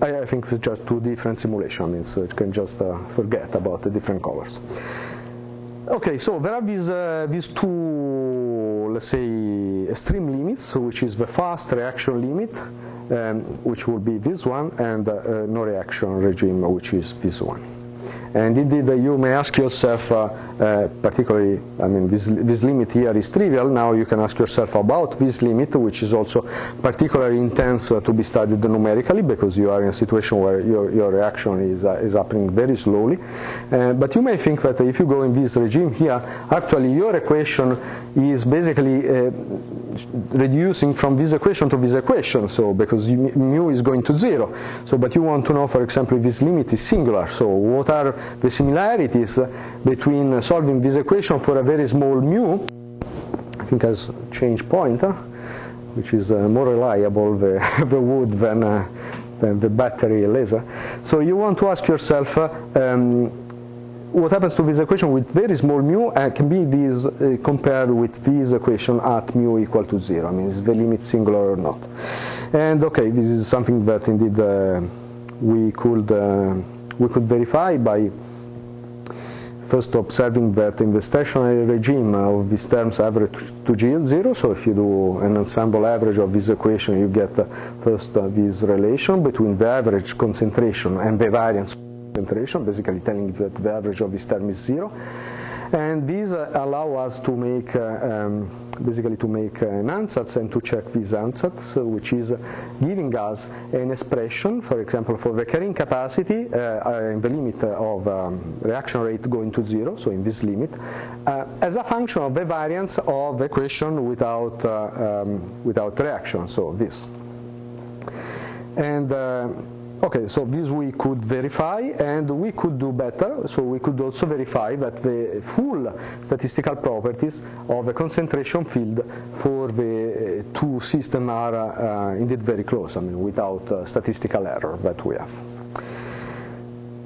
I, I think it's just two different simulations, so you can just uh, forget about the different colors. Okay, so there are these, uh, these two, let's say, extreme limits, which is the fast reaction limit, um, which will be this one, and uh, no reaction regime, which is this one. And indeed, uh, you may ask yourself, uh, uh, particularly, I mean, this, this limit here is trivial. Now you can ask yourself about this limit, which is also particularly intense uh, to be studied numerically because you are in a situation where your, your reaction is, uh, is happening very slowly. Uh, but you may think that if you go in this regime here, actually your equation is basically reducing from this equation to this equation, so because mu is going to zero. So, but you want to know, for example, if this limit is singular. So, what are the similarities between solving this equation for a very small mu? I think as change point, which is uh, more reliable the, the wood than uh, than the battery laser. So, you want to ask yourself. Um, what happens to this equation with very small mu uh, can be this uh, compared with this equation at mu equal to zero. I mean, is the limit singular or not? And okay, this is something that indeed uh, we could uh, we could verify by first observing that in the stationary regime of these terms average to zero. So if you do an ensemble average of this equation, you get uh, first uh, this relation between the average concentration and the variance concentration, basically telling that the average of this term is zero. And these uh, allow us to make, um, basically to make an ansatz and to check these ansatz, uh, which is giving us an expression, for example, for the carrying capacity in the limit of um, reaction rate going to zero, so in this limit, as a function of the variance of the equation without, um, without reaction, so this. And Okay, so this we could verify and we could do better. So we could also verify that the full statistical properties of the concentration field for the uh, two systems are uh, indeed very close, I mean, without uh, statistical error that we have.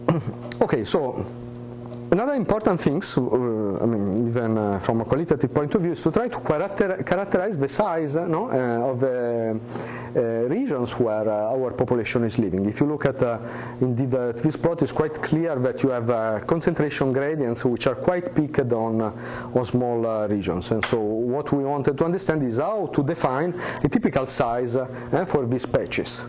okay, so Another important thing, uh, I mean, even uh, from a qualitative point of view, is to try to character characterize the size no, uh, of the uh, regions where uh, our population is living. If you look at, uh, indeed, this plot is quite clear that you have concentration gradients which are quite peaked on, on small regions. And so what we wanted to understand is how to define a typical size for these patches.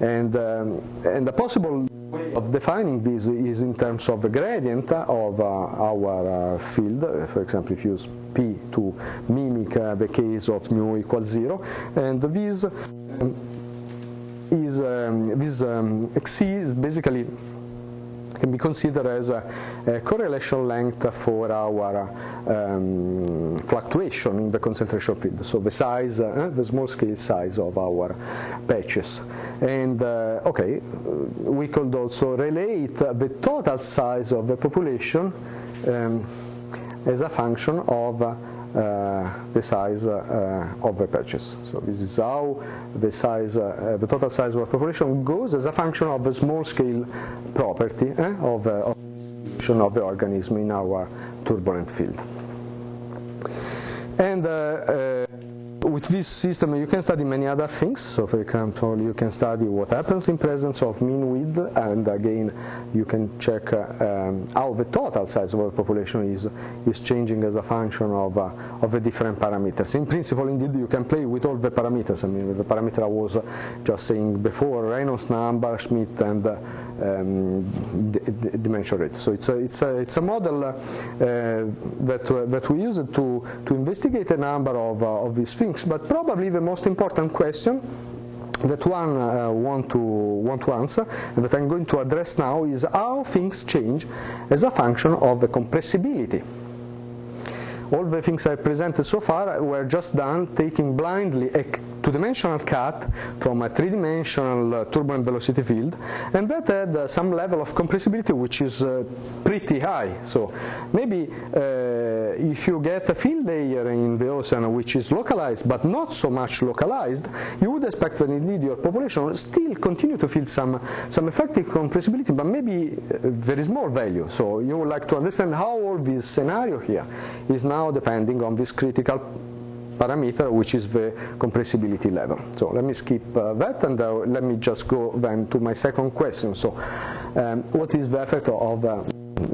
And, um, and the possible of defining this is in terms of the gradient of uh, our uh, field. For example, if you use P to mimic uh, the case of mu equals zero, and this um, is um, this um, is basically can be considered as a, a correlation length for our um, fluctuation in the concentration field. So the size, uh, the small scale size of our patches. And uh, okay, we could also relate the total size of the population um, as a function of the size uh, of the patches. So this is how the size, uh, the total size of the population goes as a function of the small scale property eh, of, of of the organism in our turbulent field. And uh, with this system, you can study many other things. So, for example, you can study what happens in presence of mean width, and again, you can check uh, um, how the total size of a population is is changing as a function of uh, of the different parameters. In principle, indeed, you can play with all the parameters. I mean, the parameter I was just saying before: Reynolds number, Schmidt, and uh, um, dimension rate. So it's a, it's a, it's a model uh, that, uh, that we use to, to investigate a number of, uh, of these things, but probably the most important question that one uh, want to want to answer and that I'm going to address now is how things change as a function of the compressibility all the things I presented so far were just done taking blindly a two-dimensional cut from a three-dimensional uh, turbulent velocity field, and that had uh, some level of compressibility which is uh, pretty high. So maybe if you get a field layer in the ocean which is localized but not so much localized, you would expect that indeed your population still continue to feel some, some effective compressibility, but maybe there is more value. So you would like to understand how all this scenario here is now depending on this critical parameter, which is the compressibility level. So let me skip uh, that and uh, let me just go then to my second question. So um, what is the effect of uh,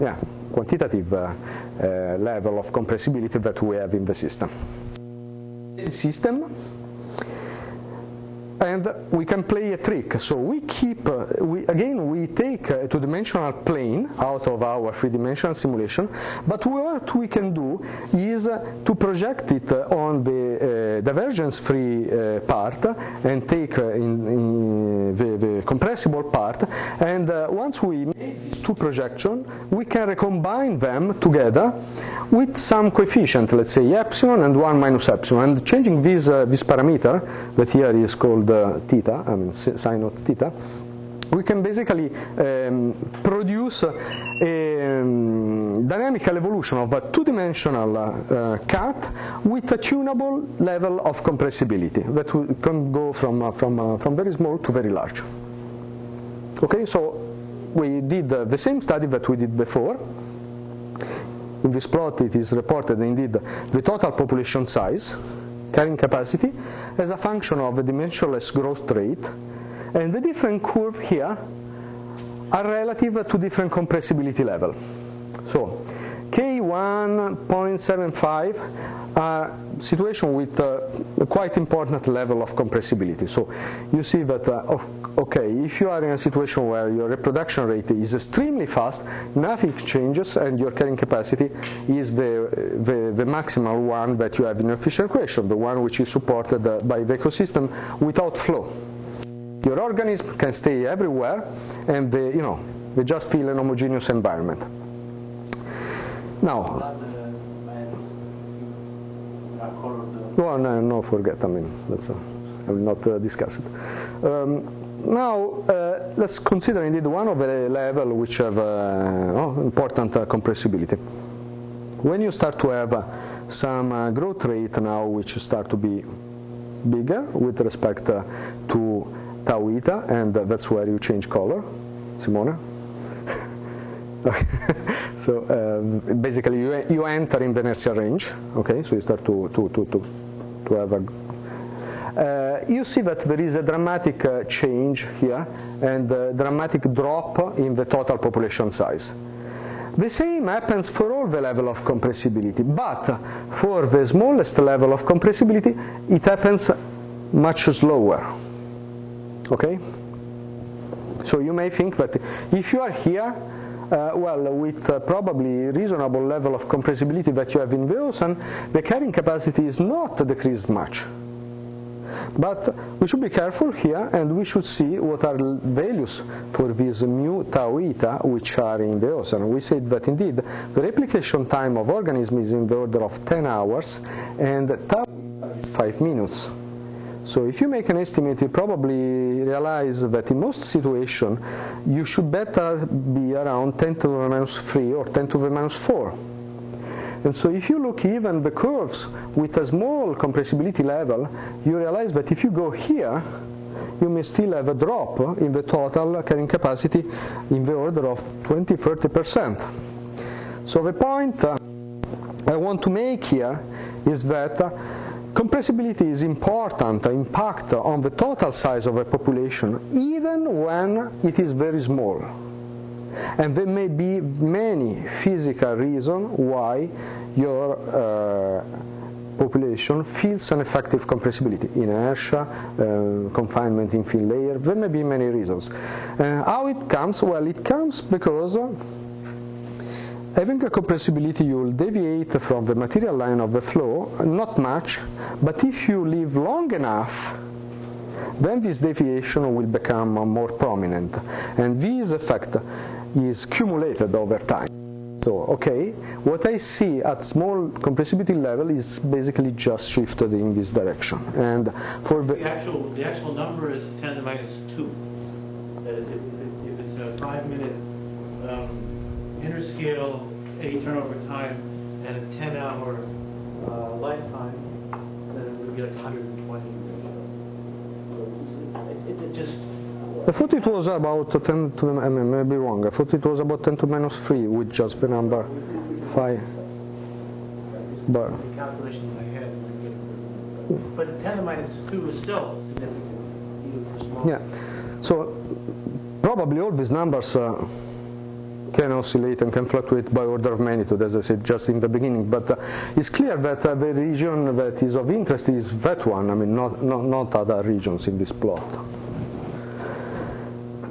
yeah, quantitative uh, uh, level of compressibility that we have in the system? System and we can play a trick. So we keep, uh, we, again, we take a two-dimensional plane out of our three-dimensional simulation, but what we can do is uh, to project it on the uh, divergence-free uh, part and take uh, in, in the, the, compressible part, and uh, once we make these two projections, we can recombine them together with some coefficient, let's say epsilon and 1 minus epsilon, and changing this, this parameter, that here is called theta, I mean sine of theta, we can basically um, produce a um, dynamical evolution of a two-dimensional uh, cut with a tunable level of compressibility that can go from, uh, from, uh, from very small to very large. Okay, so we did uh, the same study that we did before. In this plot it is reported indeed the total population size carrying capacity as a function of the dimensionless growth rate, and the different curve here are relative to different compressibility level. So K1.75 a situation with a quite important level of compressibility. So you see that, uh, okay, if you are in a situation where your reproduction rate is extremely fast, nothing changes, and your carrying capacity is the, the, the maximal one that you have in your Fisher equation, the one which is supported uh, by the ecosystem without flow. Your organism can stay everywhere, and they, you know, they just feel an homogeneous environment. Now, no, no, no, forget. I mean, that's, uh, I will not uh, discuss it. Um, now, uh, let's consider indeed one of the level which have uh, oh, important uh, compressibility. When you start to have uh, some growth rate now which start to be bigger with respect to tau eta, and that's where you change color. Simone? so um, basically you, you enter in the inertial range, okay, so you start to, to, to, to, to have a uh, you see that there is a dramatic uh, change here and a dramatic drop in the total population size. The same happens for all the level of compressibility, but for the smallest level of compressibility, it happens much slower. Okay? So you may think that if you are here, uh, well, with uh, probably reasonable level of compressibility that you have in the ocean, the carrying capacity is not decreased much. But we should be careful here and we should see what are values for these mu tau eta which are in the ocean. We said that indeed the replication time of organism is in the order of 10 hours and tau is 5 minutes. So if you make an estimate, you probably realize that in most situations, you should better be around 10 to the minus 3 or 10 to the minus 4. And so if you look even the curves with a small compressibility level, you realize that if you go here, you may still have a drop in the total carrying capacity in the order of 20-30%. So the point uh, I want to make here is that Compressibility is important impact on the total size of a population, even when it is very small. And there may be many physical reasons why your uh, population feels an effective compressibility, inertia, uh, confinement in thin layer, there may be many reasons. Uh, how it comes? Well, it comes because Having a compressibility, you will deviate from the material line of the flow, not much, but if you live long enough, then this deviation will become more prominent. And this effect is cumulated over time. So, okay, what I see at small compressibility level is basically just shifted in this direction. And for the, the actual the actual number is 10 to the minus 2. That is, if, if it's a five minute um, interscale A turnover time and a 10 hour uh, lifetime, then it would be like 120 it, it, just. I thought it was about 10 to the, I mean, maybe wrong. I thought it was about 10 to minus 3 with just the number 5. But calculation in my head. But 10 to minus 2 is still significant, even for small. Yeah. So probably all these numbers uh, can oscillate and can fluctuate by order of magnitude, as I said just in the beginning. But uh, it's clear that uh, the region that is of interest is that one, I mean, not, not, not other regions in this plot.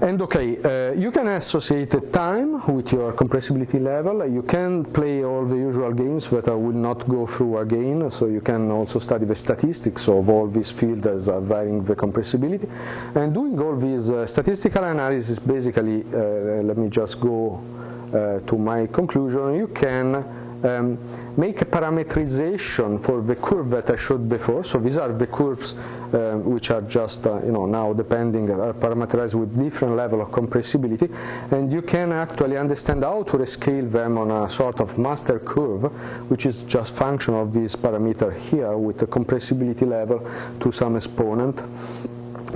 And okay, uh, you can associate time with your compressibility level. You can play all the usual games that I will not go through again. So you can also study the statistics of all these fields as varying the compressibility. And doing all these uh, statistical analysis, basically, uh, let me just go uh, to my conclusion. You can um, make a parameterization for the curve that I showed before. So these are the curves uh, which are just, uh, you know, now depending, are uh, parameterized with different level of compressibility. And you can actually understand how to rescale them on a sort of master curve, which is just function of this parameter here with the compressibility level to some exponent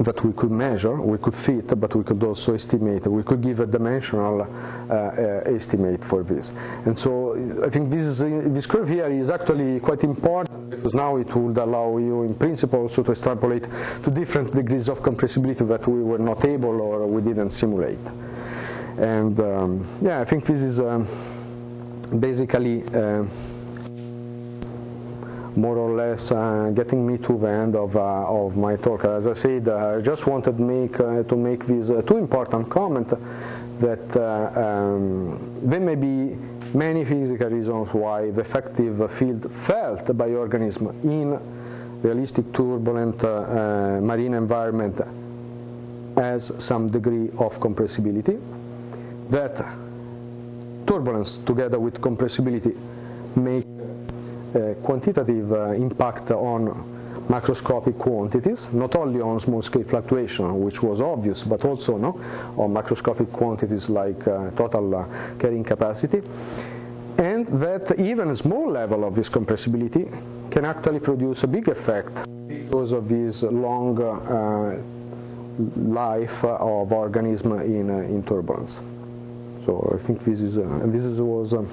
that we could measure, we could fit, but we could also estimate. We could give a dimensional uh, uh, estimate for this. And so I think this, is, this curve here is actually quite important because now it would allow you in principle also to extrapolate to different degrees of compressibility that we were not able or we didn't simulate. And um, yeah, I think this is um, basically uh, more or less uh, getting me to the end of, uh, of my talk. As I said, uh, I just wanted make, to make these two important comments that um, there may be many physical reasons why the effective field felt by organism in realistic turbulent marine environment has some degree of compressibility. That turbulence together with compressibility make quantitative uh, impact on macroscopic quantities, not only on small scale fluctuation, which was obvious, but also no, on macroscopic quantities like uh, total carrying capacity, and that even a small level of this compressibility can actually produce a big effect because of this long uh, life of organism in, uh, in turbulence. So I think this is, uh, this is, was um,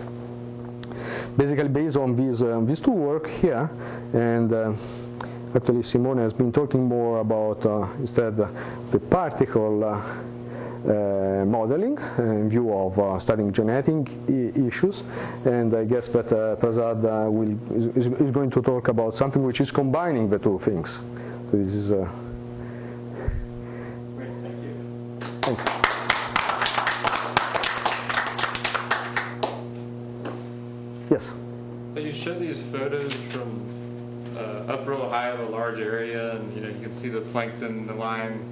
basically based on these, uh, these two work here, and uh, actually Simone has been talking more about uh, instead the particle uh, uh, modeling in view of uh, studying genetic issues, and I guess that Prasad will, is, is, going to talk about something which is combining the two things. So this is. Great, thank you. Thanks. Yes. So you show these photos from uh, up real high of a large area, and you know you can see the plankton, the line,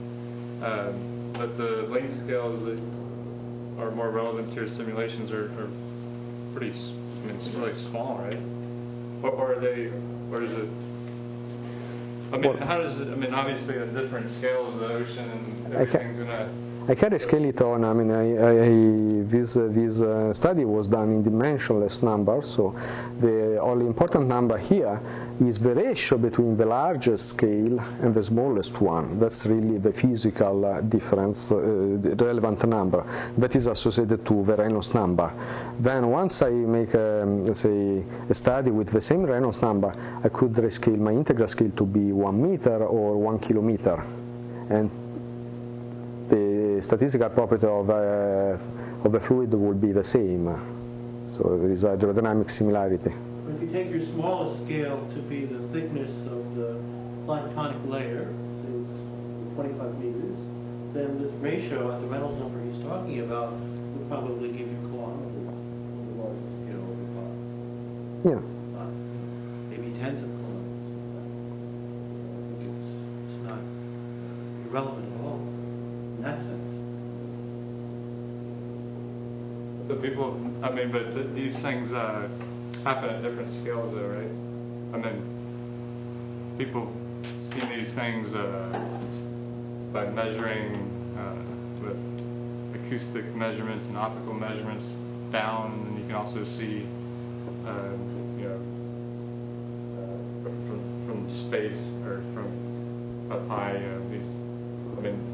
uh, but the length scales that are more relevant to your simulations are, are pretty. I mean, it's really small, right? Or, or are they? Or is it? I mean, how does it? I mean, obviously, the different scales of the ocean and everything's gonna I can scale it on. I mean, I, I, this this uh, study was done in dimensionless numbers. So the only important number here is the ratio between the largest scale and the smallest one. That's really the physical uh, difference, uh, the relevant number that is associated to the Reynolds number. Then once I make, a, um, say, a study with the same Reynolds number, I could rescale my integral scale to be one meter or one kilometer, and the statistical property of, uh, of a fluid will be the same. So there is a hydrodynamic similarity. If you take your smallest scale to be the thickness of the planktonic layer, is 25 meters, then this ratio at the Reynolds number he's talking about would probably give you kilometers on the largest scale of the Yeah. Uh, maybe tens of kilometers. I think it's, it's not irrelevant in that sense. So people, I mean, but th- these things uh, happen at different scales, though, right? I mean, people see these things uh, by measuring uh, with acoustic measurements and optical measurements down, and you can also see, uh, you know, uh, from, from, from space or from up high, you know, these, I mean,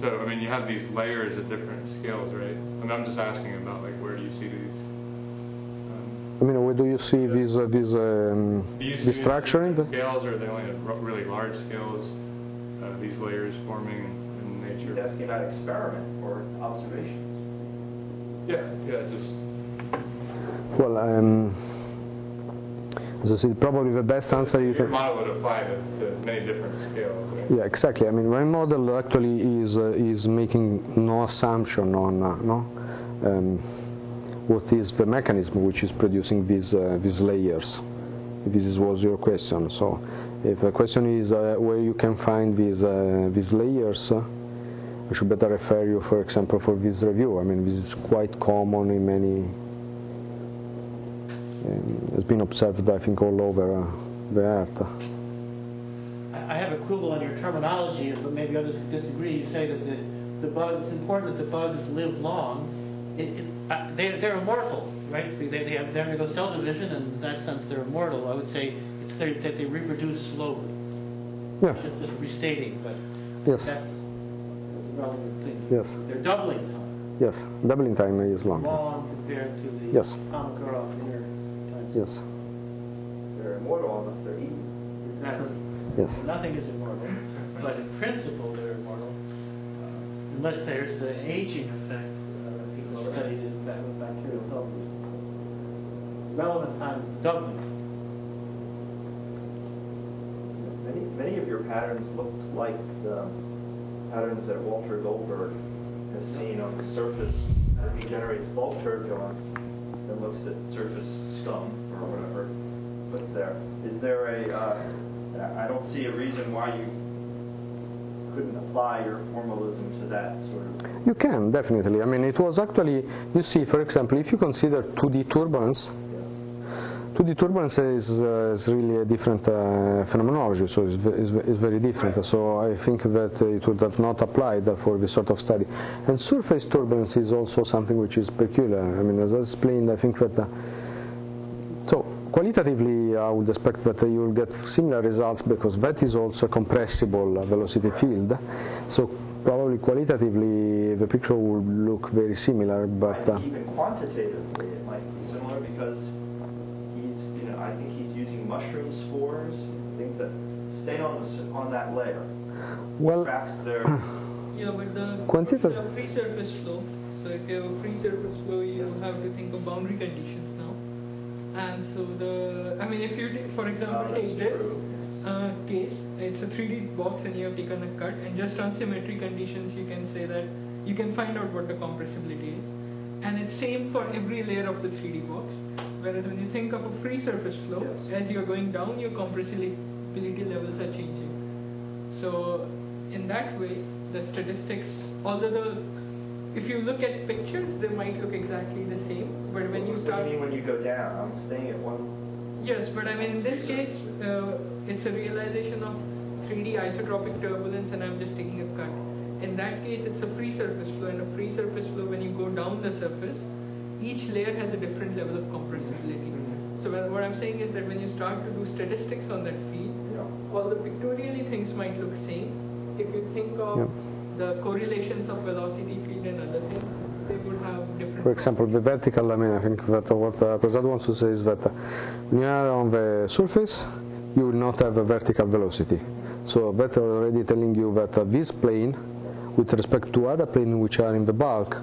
so, I mean, you have these layers at different scales, right? I mean, I'm just asking about, like, where do you see these? Um, I mean, where do you see these uh, this, um, do you see this structure in the? scales, or are they only at really large scales, uh, these layers forming in, in nature? He's asking about experiment or observation. Yeah, yeah, just. Well, um, as I said, probably the best answer you Your can. model would apply to, to many different scales, right? Yeah, exactly. I mean, my model actually is uh, is making no assumption on uh, no um, what is the mechanism which is producing these uh, these layers. If this was your question. So, if the question is uh, where you can find these uh, these layers. Uh, I should better refer you, for example, for this review. I mean, this is quite common in many um, has been observed, I think, all over uh, the earth. I have a quibble on your terminology, but maybe others could disagree. You say that the, the bug, it's important that the bugs live long. It, it, uh, they, they're immortal, right? They, they, have, they undergo cell division, and in that sense they're immortal. I would say it's their, that they reproduce slowly. Yeah. Just, just restating, but Yes. that's a relevant thing. Yes. They're doubling time. Yes. Doubling time is long. yes. Long compared to the Yes. Amakara inner time. Yes. They're immortal unless they're eaten. Exactly. Yes. Nothing is immortal, but in principle they're immortal, uh, unless there's an aging effect. Uh, people have studied in fact with bacterial cells. Relevant time doubling. Many, many of your patterns look like the patterns that Walter Goldburg has seen on the surface. He generates bulk turbulence looks at surface scum or whatever. What's there? Is there a? Uh, I don't see a reason why you couldn't apply your formalism to that sort of. You can, definitely. I mean, it was actually, you see, for example, if you consider 2D turbulence, 2D turbulence is, uh, is really a different uh, phenomenology, so it's, it's, it's, very different. So I think that it would have not applied for this sort of study. And surface turbulence is also something which is peculiar. I mean, as I explained, I think that. Uh, so qualitatively, I would expect that you will get similar results because that is also a compressible velocity field. So probably qualitatively, the picture will look very similar, but uh, even quantitatively, it might be similar because I think he's using mushroom spores, things that stay on the, on that layer. Well, cracks there. Yeah, but the quantitative free surface flow. So if you have a free surface flow, you yes. have to think of boundary conditions now. And so the, I mean, if you, take, for example, take this uh, case, it's a 3D box and you have taken a cut, and just on symmetry conditions, you can say that you can find out what the compressibility is. And it's same for every layer of the 3D box. Whereas when you think of a free surface flow, yes. as you're going down, your compressibility levels are changing. So in that way, the statistics, although the if you look at pictures, they might look exactly the same. But when you start, what do you mean when you go down? I'm staying at one. Yes, but I mean in this case, uh, it's a realization of 3D isotropic turbulence, and I'm just taking a cut. In that case, it's a free surface flow, and a free surface flow, when you go down the surface, each layer has a different level of compressibility. So what I'm saying is that when you start to do statistics on that field, yeah. all the pictorially things might look same. If you think of yeah. the correlations of velocity field and other things, they would have different. For example, the vertical. I mean, I think that what uh, Prasad wants to say is that when you are on the surface, you will not have a vertical velocity. So that's already telling you that uh, this plane, with respect to other planes which are in the bulk,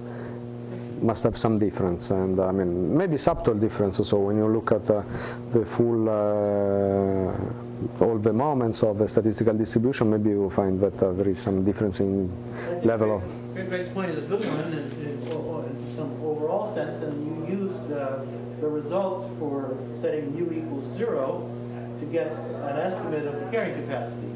must have some difference, and I mean maybe subtle difference. So when you look at uh, the full uh, all the moments of the statistical distribution, maybe you will find that uh, there is some difference in level of. Greg's point is a good one in, in, in some overall sense, and you use uh, the results for setting u equals zero to get an estimate of the carrying capacity.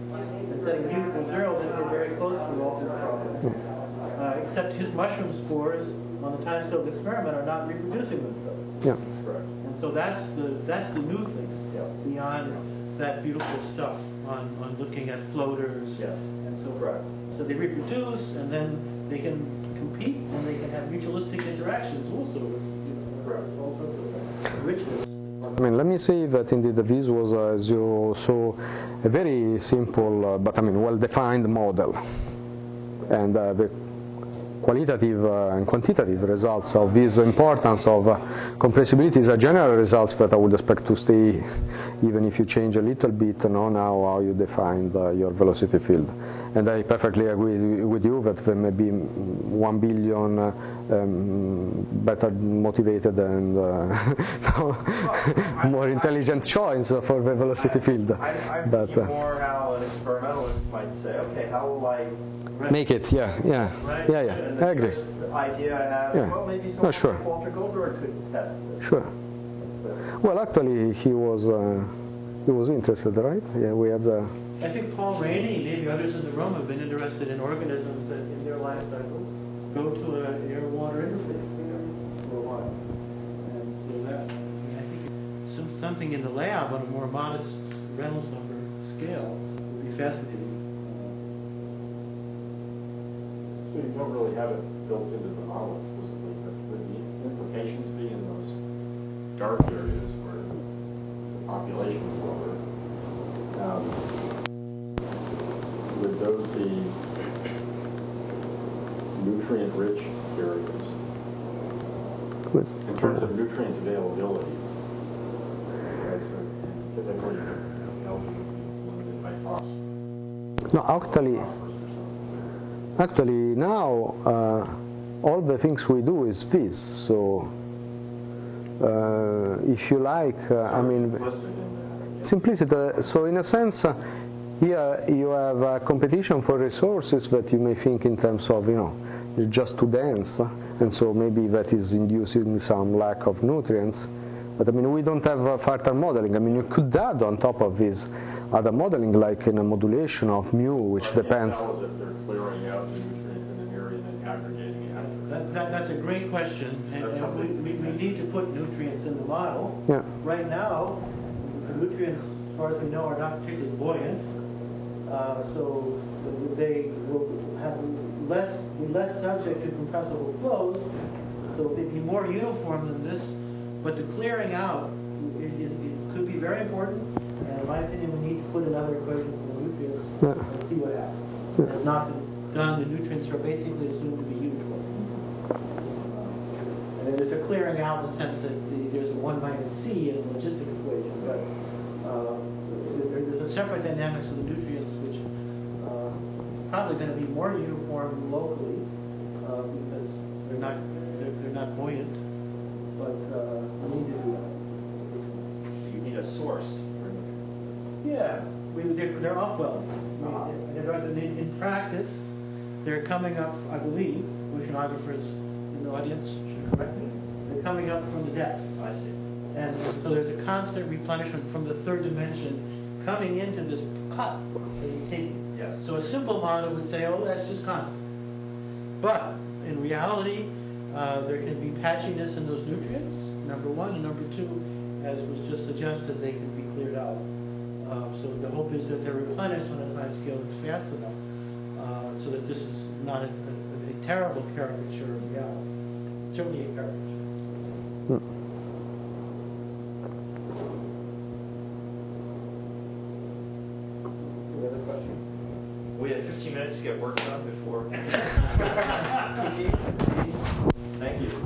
Setting equals zero, then we're very close to Walton's problem. Hmm. Uh, except his mushroom spores on the time scale experiment are not reproducing themselves. Yeah. That's correct. And so that's the that's the new thing. Yes. Beyond that beautiful stuff on, on looking at floaters. Yes. And so correct. So they reproduce and then they can compete and they can have mutualistic interactions also with you know, correct. all sorts of richness. I mean, let me say that indeed the VIS was, uh, as you saw, a very simple uh, but I mean well-defined model, and uh, the qualitative and quantitative results of this importance of compressibility is a general results that I would expect to stay even if you change a little bit you know now how you define your velocity field. And I perfectly agree with you that there may be one billion uh, um, better motivated and uh, well, more intelligent choice for the velocity I, field. I, but, uh, more how an experimentalist might say, okay, how will I make it? Yeah, yeah, yeah, yeah. I agree. Idea I have, yeah. well, maybe someone no, sure. like Walter Goldburg could test this. Sure. Well, actually, he was uh, he was interested, right? Yeah, we had. Uh, I think Paul Ranney, maybe others in the room, have been interested in organisms that, in their life cycle, go to an air-water interface for a while, and so that I, think some, something in the lab on a more modest Reynolds number scale would be fascinating. So you don't really have it built into the model explicitly, but the implications be in those dark areas where the population is lower? Um, would those be nutrient-rich areas? In terms of nutrient availability, right, so typically algae would be limited by phosphorus. No, actually, actually now uh, all the things we do is this. So uh, if you like, uh, I mean, simplicity. So in a sense, uh, Here you have a competition for resources that you may think in terms of, you know, it's just too dense, and so maybe that is inducing some lack of nutrients. But I mean, we don't have uh, further modeling. I mean, you could add on top of this other modeling, like in a modulation of mu, which I depends. tell us if they're clearing out the nutrients in an area and then aggregating it after. That, that, that's a great question, and, That's and we, we, we need to put nutrients in the model. Yeah. Right now, the nutrients, as far as we know, are not particularly buoyant, uh, so they will have less, be less subject to compressible flows, so they'd be more uniform than this, but the clearing out, it, it, it could be very important, and in my opinion, we need to put another equation for the nutrients Yeah. and see what happens. It has not been done, the nutrients are basically assumed to be uniform. And there's a clearing out in the sense that the- there's a one minus C in the logistic equation, but there's a separate dynamics of the nutrients which uh, probably going to be more uniform locally uh, because they're not they're, they're not buoyant, but uh, we need to do that. You need a source. Yeah, we, they're, they're upwelling. I mean, they're- In, in practice, they're coming up, I believe, oceanographers in the audience should correct me, they're coming up from the depths. I see. And so there's a constant replenishment from the third dimension coming into this cut that you're taking. Yes. So a simple model would say, oh, that's just constant. But in reality, uh, there can be patchiness in those nutrients, number one. And number two, as was just suggested, they can be cleared out. Uh, so the hope is that they're replenished on a time scale that's fast enough uh, so that this is not a, a, a terrible caricature of reality. Certainly a caricature. Any other question? We have 15 minutes to get work done before. Thank you.